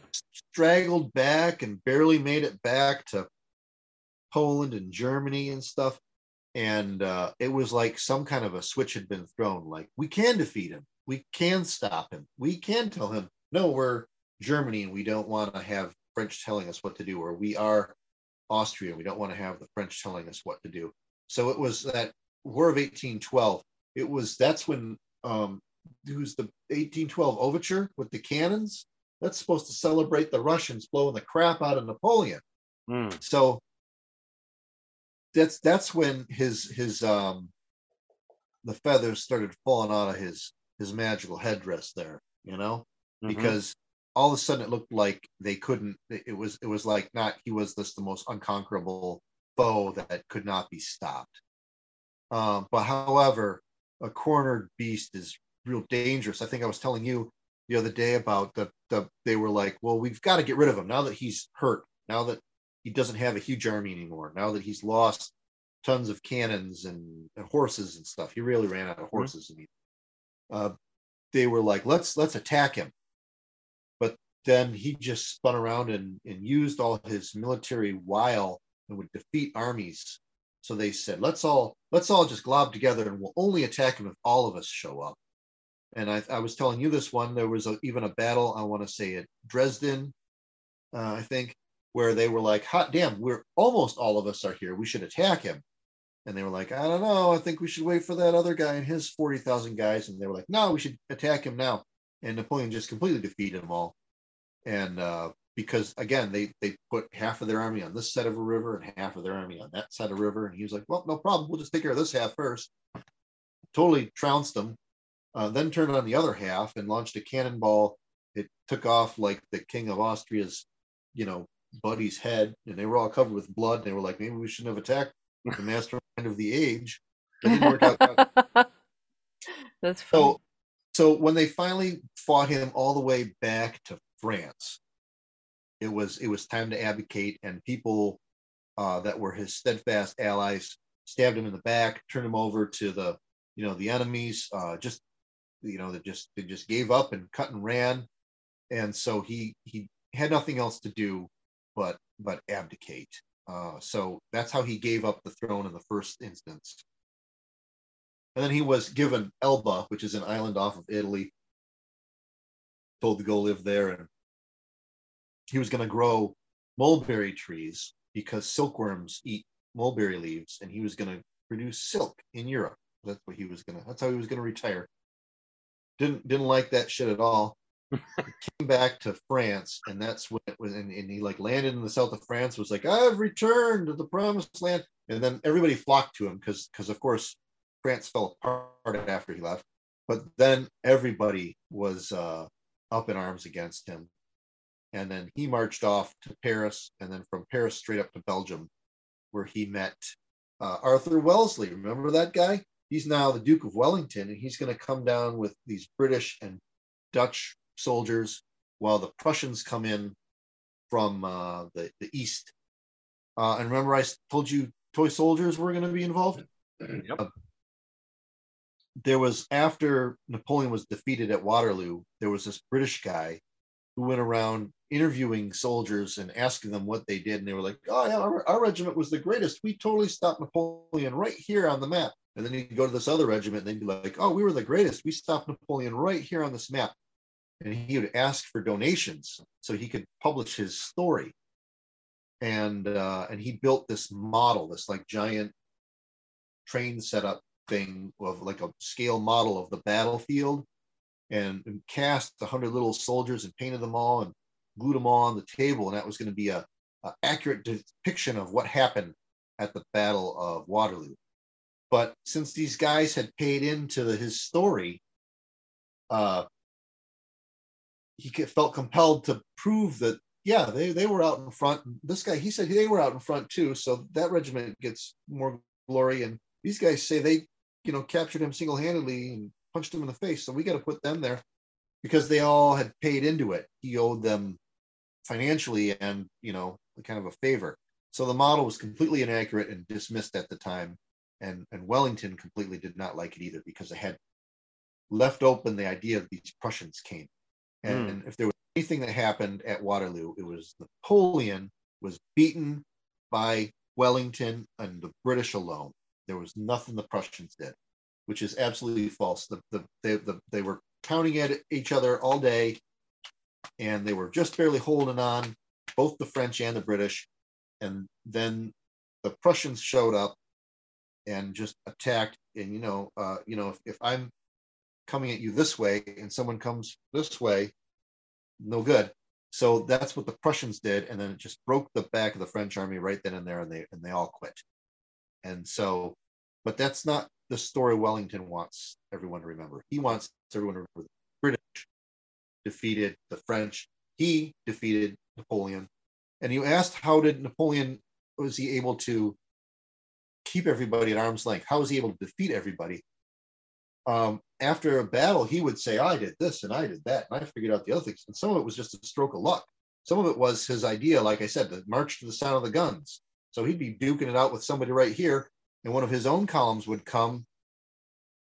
straggled back and barely made it back to Poland and Germany and stuff. And uh, it was like some kind of a switch had been thrown. Like we can defeat him, we can stop him, we can tell him, no, we're Germany and we don't want to have French telling us what to do, or we are Austria, we don't want to have the French telling us what to do. So it was that War of 1812. It was that's when um, who's the 1812 overture with the cannons. That's supposed to celebrate the Russians blowing the crap out of Napoleon. Mm. So that's that's when his his um the feathers started falling out of his his magical headdress there, you know, Mhm. because all of a sudden it looked like they couldn't it was it was like not he was this the most unconquerable foe that could not be stopped. Um, but however, a cornered beast is real dangerous. I think I was telling you the other day about the the they were like, well, we've got to get rid of him now that he's hurt, now that he doesn't have a huge army anymore, now that he's lost tons of cannons and, and horses and stuff. He really ran out of horses. I mean, uh, they were like, let's let's attack him. But then he just spun around and, and used all his military wile and would defeat armies. So they said, let's all let's all just glob together and we'll only attack him if all of us show up. And I, I was telling you this one. There was a, even a battle. I want to say at Dresden, uh, I think, where they were like, "Hot damn, we're almost all of us are here. We should attack him." And they were like, "I don't know. I think we should wait for that other guy and his forty thousand guys." And they were like, "No, we should attack him now." And Napoleon just completely defeated them all. And uh, because again, they they put half of their army on this side of a river and half of their army on that side of a river, and he was like, "Well, no problem. We'll just take care of this half first. Totally trounced them. Uh, then turned on the other half and launched a cannonball. It took off like the king of Austria's, you know, buddy's head, and they were all covered with blood. And they were like, maybe we shouldn't have attacked the mastermind of the age. That didn't work out. That's funny. So, so when they finally fought him all the way back to France, it was it was time to abdicate, and people uh, that were his steadfast allies stabbed him in the back, turned him over to the you know the enemies. Uh, just you know they just they just gave up and cut and ran, and so he he had nothing else to do but but abdicate. Uh, so that's how he gave up the throne in the first instance. And then he was given Elba, which is an island off of Italy, told to go live there. And he was going to grow mulberry trees because silkworms eat mulberry leaves. And he was going to produce silk in Europe. That's what he was going to, that's how he was going to retire. Didn't, didn't like that shit at all. came back to France, and that's when it was, and, and he like landed in the south of France, was like, I've returned to the promised land. And then everybody flocked to him because, because of course, France fell apart after he left. But then everybody was uh, up in arms against him. And then he marched off to Paris, and then from Paris straight up to Belgium, where he met uh, Arthur Wellesley. Remember that guy? He's now the Duke of Wellington, and he's going to come down with these British and Dutch soldiers while the Prussians come in from uh, the, the east. Uh, and remember, I told you toy soldiers were going to be involved? Yep. there was after Napoleon was defeated at Waterloo, there was this British guy who went around interviewing soldiers and asking them what they did, and they were like, "Oh yeah, our, our regiment was the greatest. We totally stopped Napoleon right here on the map." And then you go to this other regiment, and they'd be like, "Oh, we were the greatest. We stopped Napoleon right here on this map." And he would ask for donations so he could publish his story. And uh, and he built this model, this like giant train setup thing of like a scale model of the battlefield and, and cast a hundred little soldiers and painted them all and glued them all on the table and that was going to be a, a accurate depiction of what happened at the battle of waterloo. But since these guys had paid into the, his story uh, he felt compelled to prove that yeah they, they were out in front. This guy he said they were out in front too so that regiment gets more glory and these guys say they you know captured him single-handedly and punched him in the face so we got to put them there because they all had paid into it. He owed them financially and you know kind of a favor. So the model was completely inaccurate and dismissed at the time. And and wellington completely did not like it either because they had left open the idea that these prussians came. Hmm. And if there was anything that happened at Waterloo, it was Napoleon was beaten by Wellington and the British alone. There was nothing the Prussians did, which is absolutely false. The, the, they, the, they were counting at each other all day, and they were just barely holding on, both the French and the British. And then the Prussians showed up and just attacked. And you know, uh, you know, if, if I'm coming at you this way and someone comes this way, no good. So that's what the Prussians did, and then it just broke the back of the French army right then and there, and they and they all quit. And so, but that's not the story Wellington wants everyone to remember. He wants everyone to remember defeated the French. He defeated Napoleon. And you asked how did Napoleon was he able to keep everybody at arm's length? How was he able to defeat everybody? Um, after a battle, he would say, I did this and I did that, and I figured out the other things. And some of it was just a stroke of luck. Some of it was his idea, like I said, to march to the sound of the guns. So he'd be duking it out with somebody right here, and one of his own columns would come,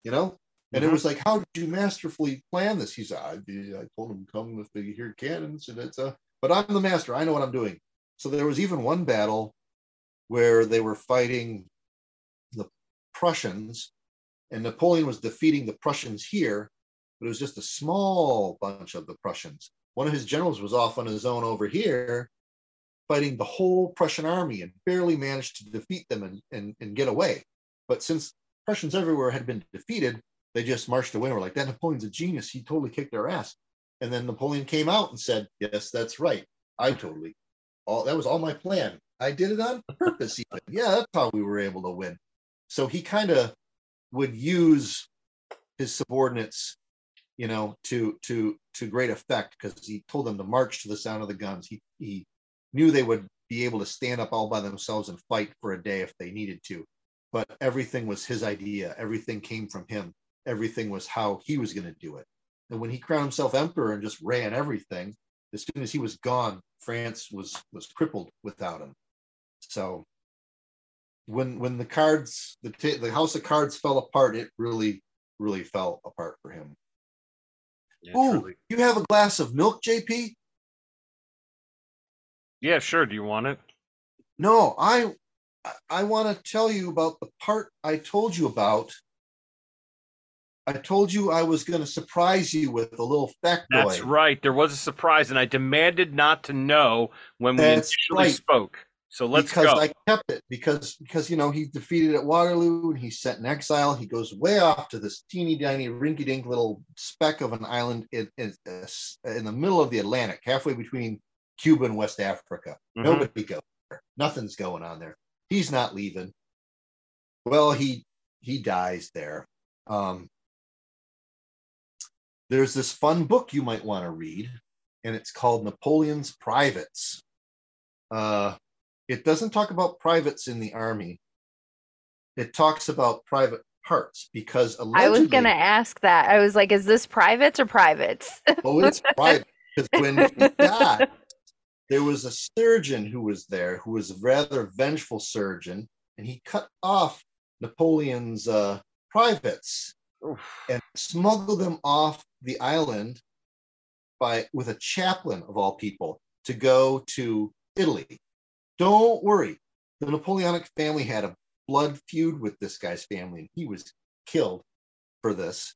you know? And Mhm. it was like, how did you masterfully plan this? He's, I, I told him come if they hear cannons, and it's a, but I'm the master. I know what I'm doing. So there was even one battle where they were fighting the Prussians, and Napoleon was defeating the Prussians here, but it was just a small bunch of the Prussians. One of his generals was off on his own over here, fighting the whole Prussian army and barely managed to defeat them and, and, and get away. But since Prussians everywhere had been defeated, they just marched away were like, that Napoleon's a genius. He totally kicked their ass. And then Napoleon came out and said, yes, that's right. I totally, all that was all my plan. I did it on purpose even. Yeah, that's how we were able to win. So he kind of would use his subordinates, you know, to to to great effect because he told them to march to the sound of the guns. He he knew they would be able to stand up all by themselves and fight for a day if they needed to. But everything was his idea. Everything came from him. Everything was how he was going to do it. And when he crowned himself emperor and just ran everything, as soon as he was gone, France was was crippled without him. So when when the cards the ta- the house of cards fell apart, it really really fell apart for him. Yeah, Ooh, truly. you have a glass of milk, JP? yeah, sure. Do you want it? No, I I want to tell you about the part I told you about. I told you I was going to surprise you with a little factoid. That's right. There was a surprise, and I demanded not to know when we That's initially right. spoke. So let's because go. I kept it because because you know he's defeated at Waterloo and he's set in exile. He goes way off to this teeny tiny rinky dink little speck of an island in, in, in the middle of the Atlantic, halfway between Cuba and West Africa. Mhm. Nobody goes there. Nothing's going on there. He's not leaving. Well, he he dies there. Um, there's this fun book you might want to read, and it's called Napoleon's Privates. Uh, it doesn't talk about privates in the army. It talks about private parts because I was gonna ask that. I was like, is this privates or privates? oh, it's private because when he died, there was a surgeon who was there who was a rather vengeful surgeon, and he cut off Napoleon's uh, privates Oof. and smuggled them off the island by with a chaplain of all people to go to Italy. Don't worry, the Napoleonic family had a blood feud with this guy's family, and he was killed for this.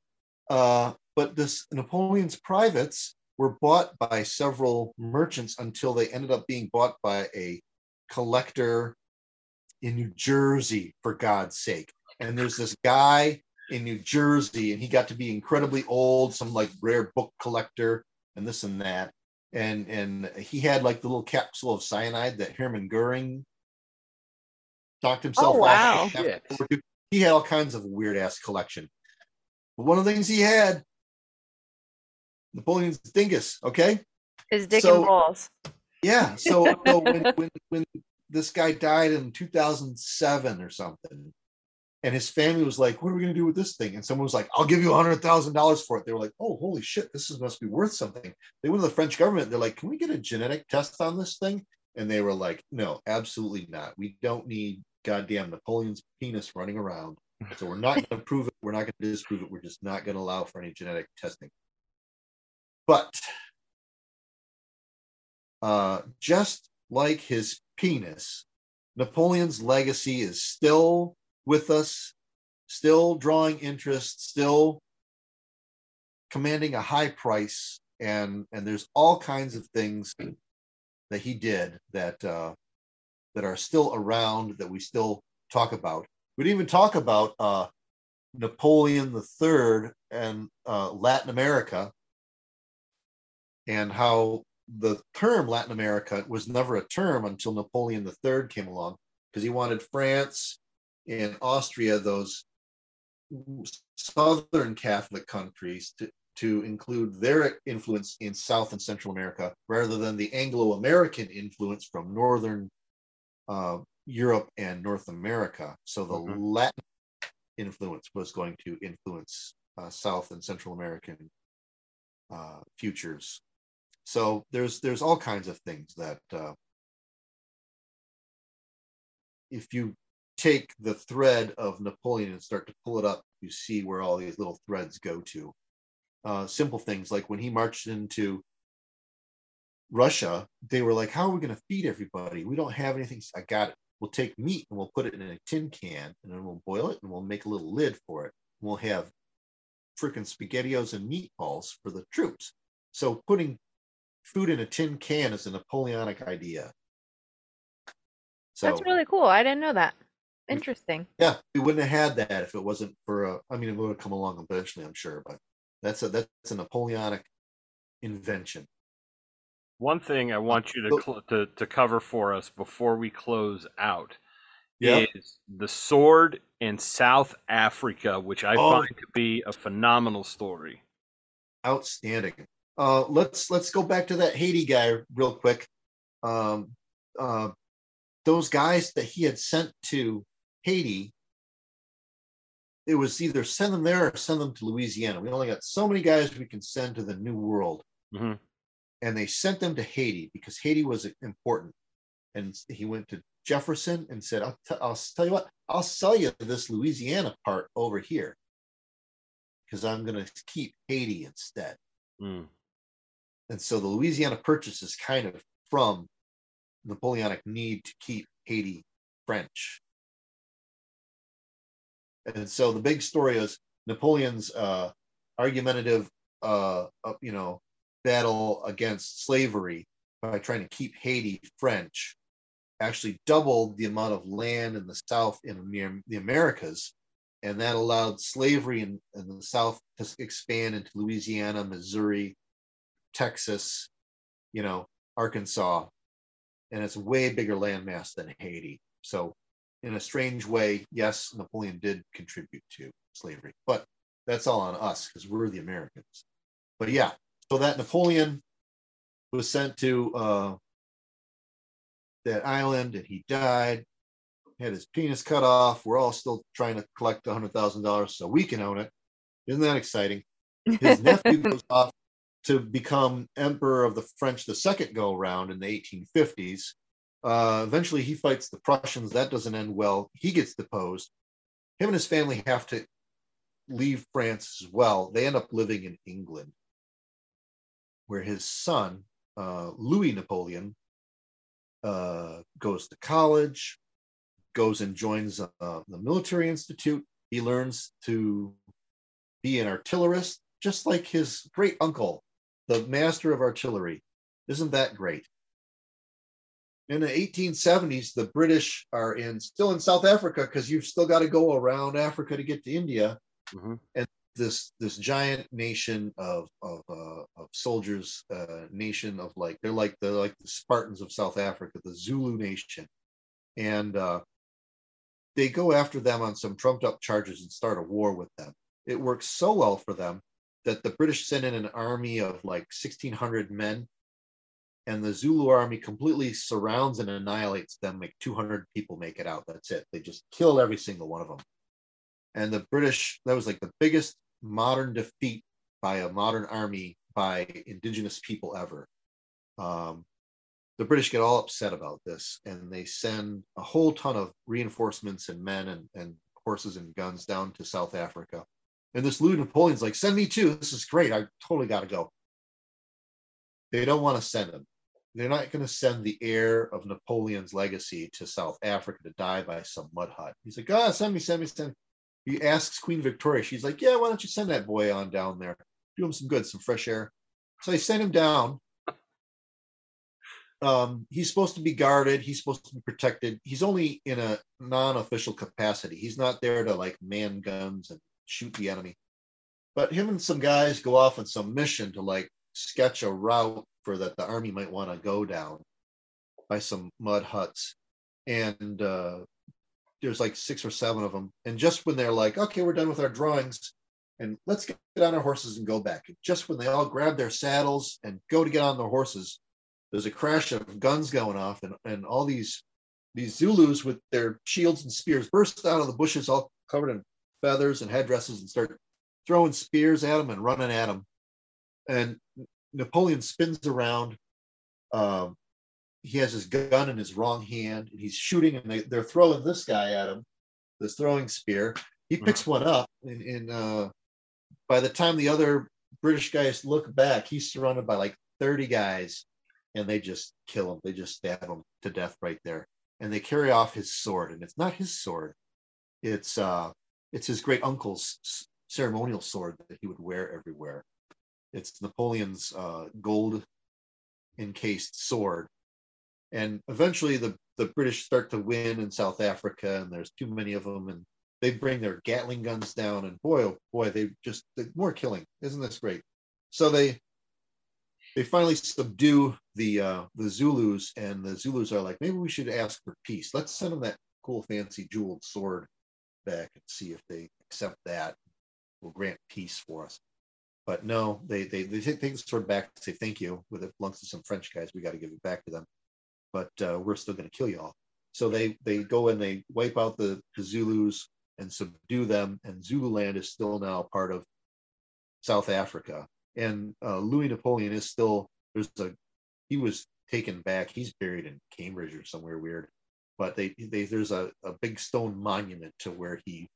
Uh, but this Napoleon's privates were bought by several merchants until they ended up being bought by a collector in New Jersey, for God's sake. And there's this guy in New Jersey, and he got to be incredibly old, some like rare book collector, and this and that. And and he had like the little capsule of cyanide that Hermann Goering knocked himself Oh, wow. off. after World War II. He had all kinds of weird ass collection. But one of the things he had, Napoleon's dingus, okay? his dick So- and balls. Yeah. So, so when, when when this guy died in 2007 or something, and his family was like, "What are we going to do with this thing?" And someone was like, "I'll give you hundred thousand dollars for it." They were like, "Oh, holy shit! This is, must be worth something." They went to the French government. They're like, "Can we get a genetic test on this thing?" And they were like, "No, absolutely not. We don't need goddamn Napoleon's penis running around. So we're not going to prove it. We're not going to disprove it. We're just not going to allow for any genetic testing." But uh, just like his penis, Napoleon's legacy is still with us, still drawing interest, still commanding a high price, and and there's all kinds of things that he did that uh, that are still around that we still talk about. We'd even talk about uh, Napoleon III and uh, Latin America and how the term Latin America was never a term until Napoleon III came along because he wanted France and Austria, those southern Catholic countries, to, to include their influence in South and Central America rather than the Anglo American influence from Northern uh, Europe and North America. So the mm-hmm. Latin influence was going to influence uh, South and Central American uh, futures. So there's there's all kinds of things that uh, if you take the thread of Napoleon and start to pull it up, you see where all these little threads go to. Uh, simple things like when he marched into Russia, they were like, "How are we going to feed everybody? We don't have anything." I got it. We'll take meat and we'll put it in a tin can, and then we'll boil it, and we'll make a little lid for it. We'll have freaking spaghettios and meatballs for the troops. So putting food in a tin can is a Napoleonic idea. So, That's really cool. I didn't know that. Interesting. Yeah, we wouldn't have had that if it wasn't for. A, I mean, it would have come along eventually, I'm sure, but that's a that's a Napoleonic invention. One thing I want you to cl- to, to cover for us before we close out yep. is the sword in South Africa, which I oh. find to be a phenomenal story. Outstanding. Uh, let's let's go back to that Haiti guy real quick. Um, uh, those guys that he had sent to Haiti, it was either send them there or send them to Louisiana. We only got so many guys we can send to the New World. Mm-hmm and they sent them to Haiti because Haiti was important. And he went to Jefferson and said, I'll, t- I'll tell you what, I'll sell you this Louisiana part over here because I'm going to keep Haiti instead. Mm. And so the Louisiana purchase is kind of from Napoleonic need to keep Haiti French. And so the big story is Napoleon's uh, argumentative, uh, uh, you know, battle against slavery by trying to keep Haiti French actually doubled the amount of land in the South in the Americas. And that allowed slavery in, in the South to expand into Louisiana, Missouri, Texas, you know, Arkansas. And it's way bigger landmass than Haiti. So, in a strange way, yes, Napoleon did contribute to slavery, but that's all on us because we're the Americans. But yeah, so that Napoleon was sent to uh, that island and he died, had his penis cut off. We're all still trying to collect $100,000 so we can own it. Isn't that exciting? His nephew goes off to become emperor of the French the second go around in the 1850s. Uh, eventually, he fights the Prussians. That doesn't end well. He gets deposed. Him and his family have to leave France as well. They end up living in England where his son, uh, Louis Napoleon, uh, goes to college, goes and joins uh, the military institute. He learns to be an artillerist, just like his great uncle, the master of artillery. Isn't that great? In the 1870s, the British are in still in South Africa because you've still got to go around Africa to get to India. Mm-hmm. And this this giant nation of of, uh, of soldiers, uh, nation of like they're like the like the Spartans of South Africa, the Zulu nation, and uh, they go after them on some trumped up charges and start a war with them. It works so well for them that the British send in an army of like 1,600 men, and the Zulu army completely surrounds and annihilates them. Like 200 people make it out. That's it. They just kill every single one of them and the British that was like the biggest modern defeat by a modern army by indigenous people ever. Um, the British get all upset about this and they send a whole ton of reinforcements and men and, and horses and guns down to South Africa. And this Louis Napoleon's like, send me too. This is great. I totally got to go. They don't want to send him. They're not going to send the heir of Napoleon's legacy to South Africa to die by some mud hut. He's like, oh, send me, send me, send. Me. He asks Queen Victoria. She's like, yeah, why don't you send that boy on down there? Do him some good, some fresh air. So they send him down. Um, he's supposed to be guarded. He's supposed to be protected. He's only in a non-official capacity. He's not there to like man guns and shoot the enemy. But him and some guys go off on some mission to like sketch a route for that the army might want to go down by some mud huts. And uh, there's like six or seven of them. And just when they're like, okay, we're done with our drawings and let's get on our horses and go back. And just when they all grab their saddles and go to get on their horses, there's a crash of guns going off and, and all these these Zulus with their shields and spears burst out of the bushes all covered in feathers and headdresses and start throwing spears at them and running at them. And Napoleon spins around. Um, he has his gun in his wrong hand and he's shooting and they, they're throwing this guy at him, this throwing spear. He mm-hmm. picks one up and, and uh, by the time the other British guys look back, he's surrounded by like 30 guys and they just kill him. They just stab him to death right there. And they carry off his sword and it's not his sword. It's uh it's his great uncle's ceremonial sword that he would wear everywhere. It's Napoleon's uh, gold encased sword. And eventually the, the British start to win in South Africa, and there's too many of them, and they bring their Gatling guns down, and boy, oh boy, they just more killing. Isn't this great? So they they finally subdue the uh, the Zulus, and the Zulus are like, maybe we should ask for peace. Let's send them that cool, fancy, jeweled sword back and see if they accept that. Will grant peace for us. But no, they they they take, take the sword back and say thank you. With it belongs to some French guys, we got to give it back to them. But uh, we're still going to kill you all. So they they go and they wipe out the, the Zulus and subdue them, and Zululand is still now part of South Africa. And uh, Louis Napoleon is still there's a he was taken back. He's buried in Cambridge or somewhere weird. But they, they there's a, a big stone monument to where he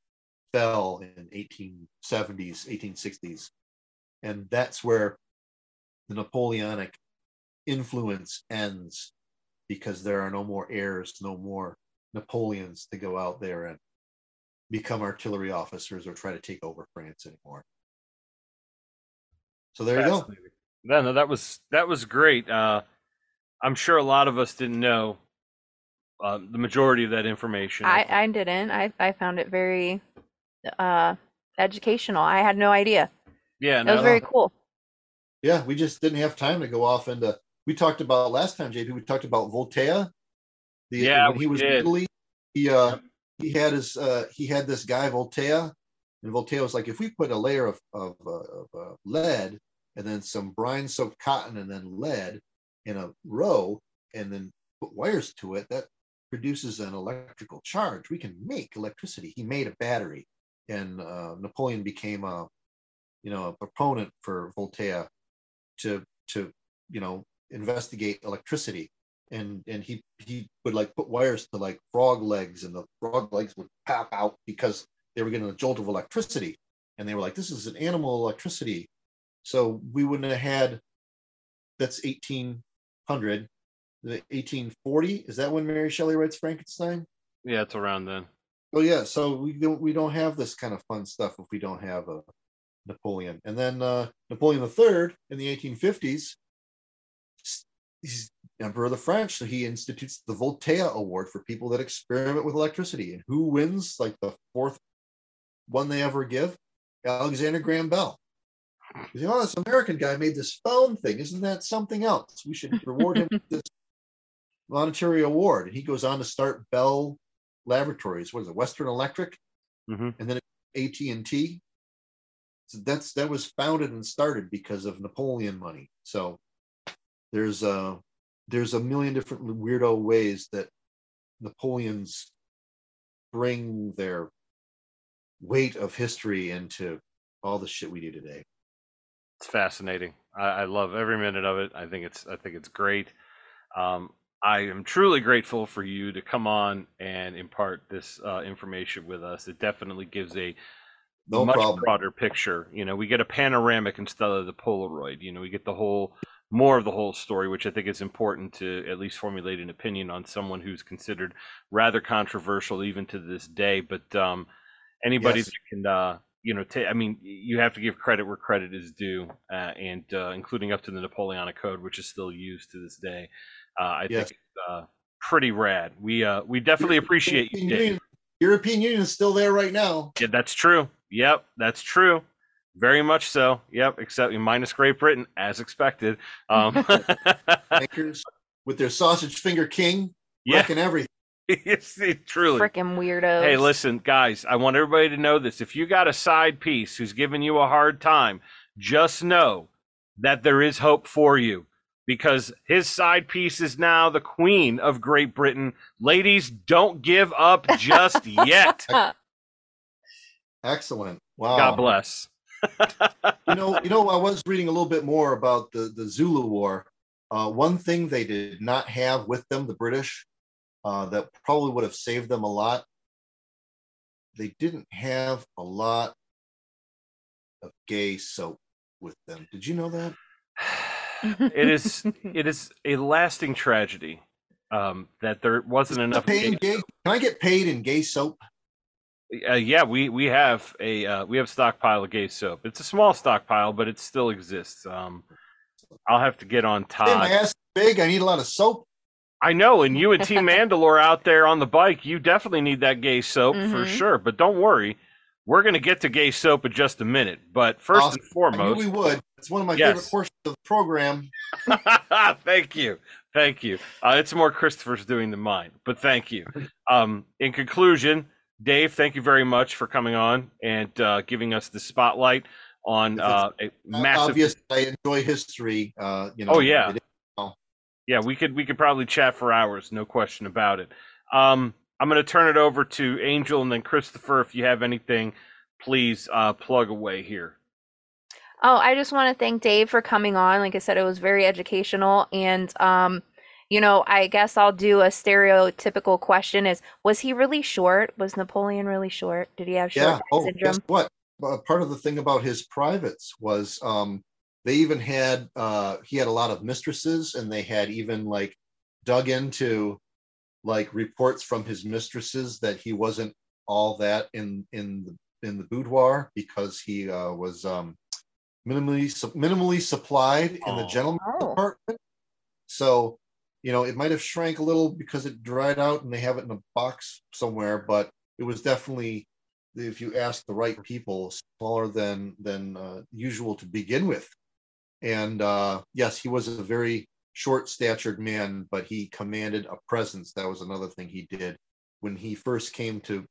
fell in 1870s, 1860s and that's where the Napoleonic influence ends because there are no more heirs, no more Napoleons to go out there and become artillery officers or try to take over France anymore. So there you go. No, no, that was that was great. Uh, I'm sure a lot of us didn't know uh, the majority of that information. I, I didn't. I, I found it very uh, educational. I had no idea. Yeah, that was very cool. Yeah, we just didn't have time to go off into. We talked about last time, JP. We talked about Voltaire. The, yeah, when he was did. in Italy, he uh, he had his uh, he had this guy Voltaire, and Voltaire was like, if we put a layer of of, uh, of uh, lead and then some brine soaked cotton and then lead in a row, and then put wires to it, that produces an electrical charge. We can make electricity. He made a battery, and uh, Napoleon became a you know a proponent for Voltaire to to you know investigate electricity. And and he he would like put wires to like frog legs and the frog legs would pop out because they were getting a jolt of electricity. And they were like this is an animal electricity. So we wouldn't have had that's 1800 the 1840 is that when mary shelley writes frankenstein? Yeah it's around then. Oh yeah so we don't we don't have this kind of fun stuff if we don't have a Napoleon. And then uh, Napoleon III in the 1850s, he's emperor of the French. So he institutes the Voltaire Award for people that experiment with electricity. And who wins like the fourth one they ever give? Alexander Graham Bell. You say, oh, this American guy made this phone thing. Isn't that something else? We should reward him with this monetary award. And he goes on to start Bell Laboratories. What is it? Western Electric, mm-hmm. and then AT and T, that's that was founded and started because of Napoleon money. So there's a there's a million different weirdo ways that Napoleons bring their weight of history into all the shit we do today. It's fascinating. I, I love every minute of it. I think it's I think it's great. Um, I am truly grateful for you to come on and impart this uh, information with us. It definitely gives a no much problem. broader picture. You know, we get a panoramic instead of the Polaroid. You know, we get the whole more of the whole story, which I think is important to at least formulate an opinion on someone who's considered rather controversial even to this day. But um, anybody Yes. that can, uh, you know, ta- I mean, you have to give credit where credit is due, uh, and uh, including up to the Napoleonic Code, which is still used to this day. Uh, I Yes. think it's uh, pretty rad. We uh, we definitely appreciate you, European. Union, European Union is still there right now. Yeah, that's true. Yep, that's true. Very much so. Yep, except minus Great Britain, as expected. Um, Bankers with their sausage finger king, yeah, wrecking everything. it's- it truly. Freaking weirdos. Hey, listen, guys, I want everybody to know this. If you got a side piece who's giving you a hard time, just know that there is hope for you because his side piece is now the queen of Great Britain. Ladies, don't give up just yet. Excellent. Wow. God bless. you know, you know, I was reading a little bit more about the the Zulu War. Uh, one thing they did not have with them, the British, uh, that probably would have saved them a lot. They didn't have a lot of gay soap with them. Did you know that? it is it is a lasting tragedy um, that there wasn't enough. Gay- gay? Can I get paid in gay soap? Uh, yeah, we we have a uh, we have a stockpile of gay soap. It's a small stockpile, but it still exists. Um, I'll have to get on Hey, my Todd. ass big. I need a lot of soap. I know, and you and Team Mandalore out there on the bike, you definitely need that gay soap for Mhm. sure. But don't worry, we're gonna get to gay soap in just a minute. But first Awesome. and I knew foremost, we would. It's one of my Yes. favorite portions of the program. thank you, thank you. Uh, it's more Christopher's doing than mine, but thank you. Um, in conclusion, Dave, thank you very much for coming on and uh, giving us the spotlight on uh, a massive. Obvious. I enjoy history. Uh, you know. Oh, yeah. Yeah, we could we could probably chat for hours, no question about it. Um, I'm going to turn it over to Angel and then Christopher. If you have anything, please uh, plug away here. Oh, I just want to thank Dave for coming on. Like I said, it was very educational. And, um, you know, I guess I'll do a stereotypical question is, was he really short? Was Napoleon really short? Did he have short yeah. Oh, syndrome? guess what? Uh, part of the thing about his privates was um, they even had uh, he had a lot of mistresses, and they had even like dug into like reports from his mistresses that he wasn't all that in in the in the boudoir because he uh, was um, minimally minimally supplied in the Oh. gentleman Oh. department. So, you know, it might have shrank a little because it dried out and they have it in a box somewhere, but it was definitely, if you ask the right people, smaller than than uh, usual to begin with. And uh, yes, he was a very short-statured man, but he commanded a presence. That was another thing he did when he first came to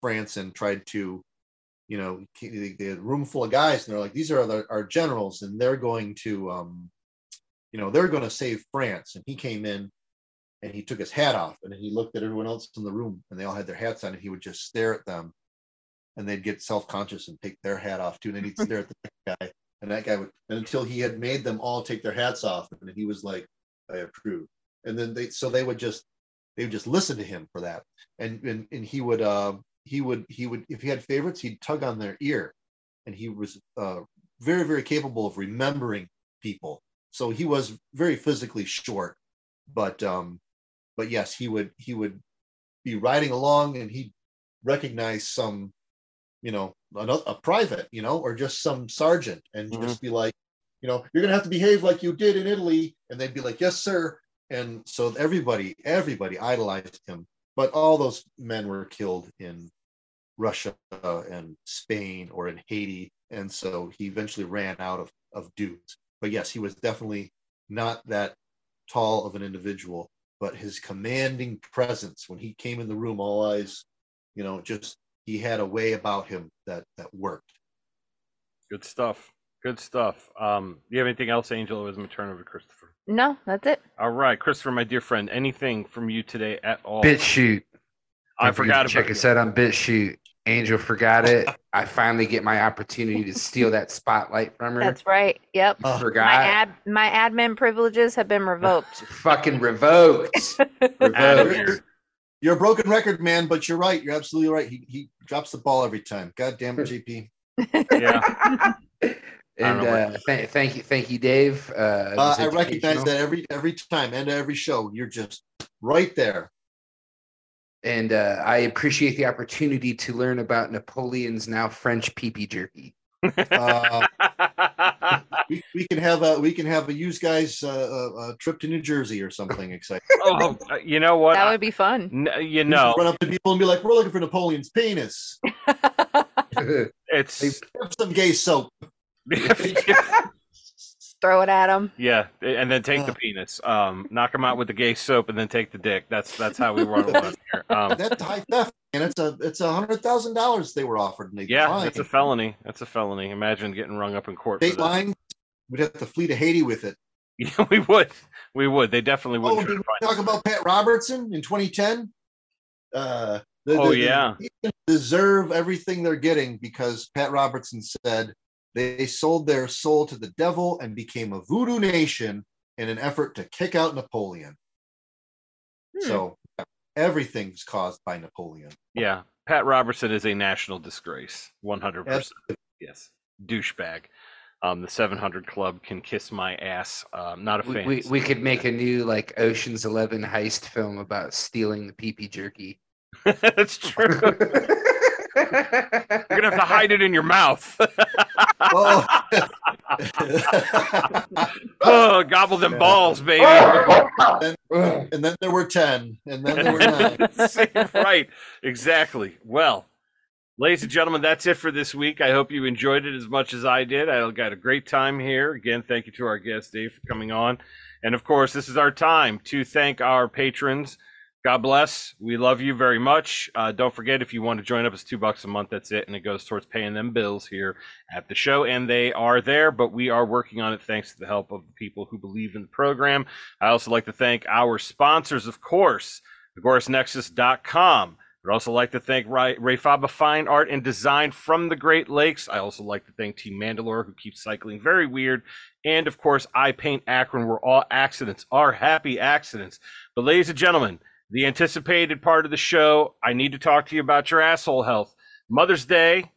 France and tried to, you know, they had a room full of guys, and they're like, these are our generals, and they're going to, um, you know, they're going to save France. And he came in and he took his hat off and he looked at everyone else in the room and they all had their hats on and he would just stare at them and they'd get self-conscious and take their hat off too. And then he'd stare at the guy and that guy would, and until he had made them all take their hats off and he was like, I approve. And then they, so they would just, they would just listen to him for that. And, and, and he would, uh, he would, he would, if he had favorites, he'd tug on their ear and he was uh, very, very capable of remembering people. So he was very physically short, but um, but yes, he would he would be riding along and he'd recognize some, you know, another, a private, you know, or just some sergeant, and Mhm. just be like, you know, you're gonna have to behave like you did in Italy, and they'd be like, yes, sir. And so everybody, everybody idolized him. But all those men were killed in Russia and Spain or in Haiti, and so he eventually ran out of of dudes. But yes, he was definitely not that tall of an individual, but his commanding presence when he came in the room, all eyes, you know, just he had a way about him that that worked. Good stuff. Good stuff. Um, do you have anything else, Angel? Or was going to turn over to Christopher. No, that's it. All right, Christopher, my dear friend, anything from you today at all? BitChute. I Don't forgot to check about us out on BitChute. Angel forgot it. I finally get my opportunity to steal that spotlight from her. That's right. Yep. Uh, My forgot. ad my admin privileges have been revoked. Fucking revoked. Adam revoked. here. You're a broken record, man, but you're right. You're absolutely right. He he drops the ball every time. God damn it, JP. Yeah. And uh, th- thank you, thank you, Dave. Uh, Uh, I recognize that every every time, and every show, you're just right there. And uh, I appreciate the opportunity to learn about Napoleon's now French pee jerky. Uh, we, we can have a we can have a use guys uh, uh, uh, trip to New Jersey or something exciting. oh, you know what? That would be fun. N- you know, run up to people and be like, "We're looking for Napoleon's penis. it's some gay soap." Throw it at him. yeah, and then take the penis. Um, knock him out with the gay soap, and then take the dick. That's that's how we run it here. Um, That's high theft, and it's a it's a hundred thousand dollars they were offered, and they yeah, declined. that's a felony. That's a felony. Imagine getting rung up in court. For state line. We'd have to flee to Haiti with it. Yeah, we would. We would. They definitely Oh, wouldn't. did we talk us. about Pat Robertson in 2010? Uh, the- Oh, the- yeah. the- deserve everything they're getting because Pat Robertson said they sold their soul to the devil and became a voodoo nation in an effort to kick out Napoleon. Hmm. So everything's caused by Napoleon. Yeah, Pat Robertson is a national disgrace. One hundred percent. Absolutely. Yes, douchebag. Um, the seven hundred club can kiss my ass. Um, not a fan. we, we could make a new like Ocean's Eleven heist film about stealing the pee jerky. That's true. You're gonna have to hide it in your mouth. Oh. oh, gobble them balls, baby. Ugh. and then there were 10, and then there were nine. right, exactly. Well, ladies and gentlemen, that's it for this week. I hope you enjoyed it as much as I did. I got a great time here. Again, thank you to our guest Dave for coming on, and of course, this is our time to thank our patrons. God bless. We love you very much. Uh, don't forget if you want to join up, it's two bucks a month. That's it, and it goes towards paying them bills here at the show, and they are there. But we are working on it thanks to the help of the people who believe in the program. I also like to thank our sponsors, of course, AgoristNexus.com. I'd also like to thank Rae, Faba Fine Art and Design from the Great Lakes. I also like to thank Team Mandalore, who keeps cycling very weird. And of course, I Paint Akron, where all accidents are happy accidents. But, ladies and gentlemen, the anticipated part of the show, I need to talk to you about your asshole health. Mother's Day,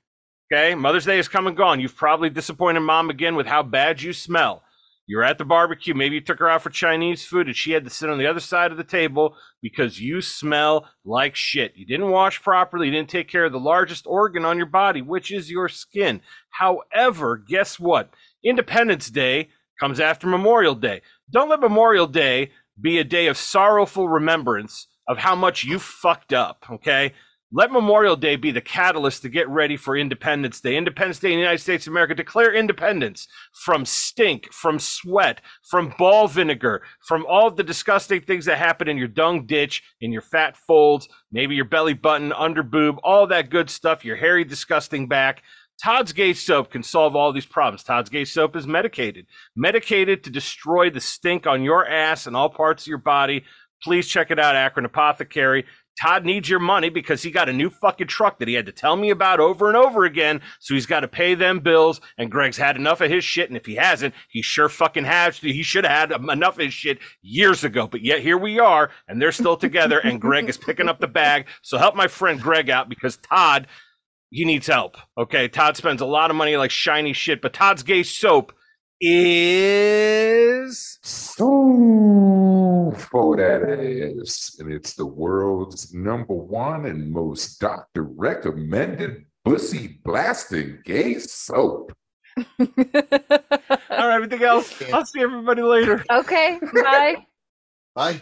okay? Mother's Day is come and gone. You've probably disappointed mom again with how bad you smell. You're at the barbecue. Maybe you took her out for Chinese food and she had to sit on the other side of the table because you smell like shit. You didn't wash properly. You didn't take care of the largest organ on your body, which is your skin. However, guess what? Independence Day comes after Memorial Day. Don't let Memorial Day be a day of sorrowful remembrance of how much you fucked up, okay? Let Memorial Day be the catalyst to get ready for Independence Day. Independence Day in the United States of America. Declare independence from stink, from sweat, from ball vinegar, from all the disgusting things that happen in your dung ditch, in your fat folds, maybe your belly button, under boob, all that good stuff, your hairy, disgusting back. Todd's Gay Soap can solve all these problems. Todd's Gay Soap is medicated, medicated to destroy the stink on your ass and all parts of your body. Please check it out, Akron Apothecary. Todd needs your money because he got a new fucking truck that he had to tell me about over and over again. So he's got to pay them bills. And Greg's had enough of his shit. And if he hasn't, he sure fucking has. He should have had enough of his shit years ago. But yet here we are, and they're still together. And Greg is picking up the bag. So help my friend Greg out because Todd, he needs help. Okay, Todd spends a lot of money like shiny shit. But Todd's Gay Soap is. So for that is, and it's the world's number one and most doctor recommended pussy blasting gay soap. All right, everything else. I'll see everybody later. okay, bye. Bye.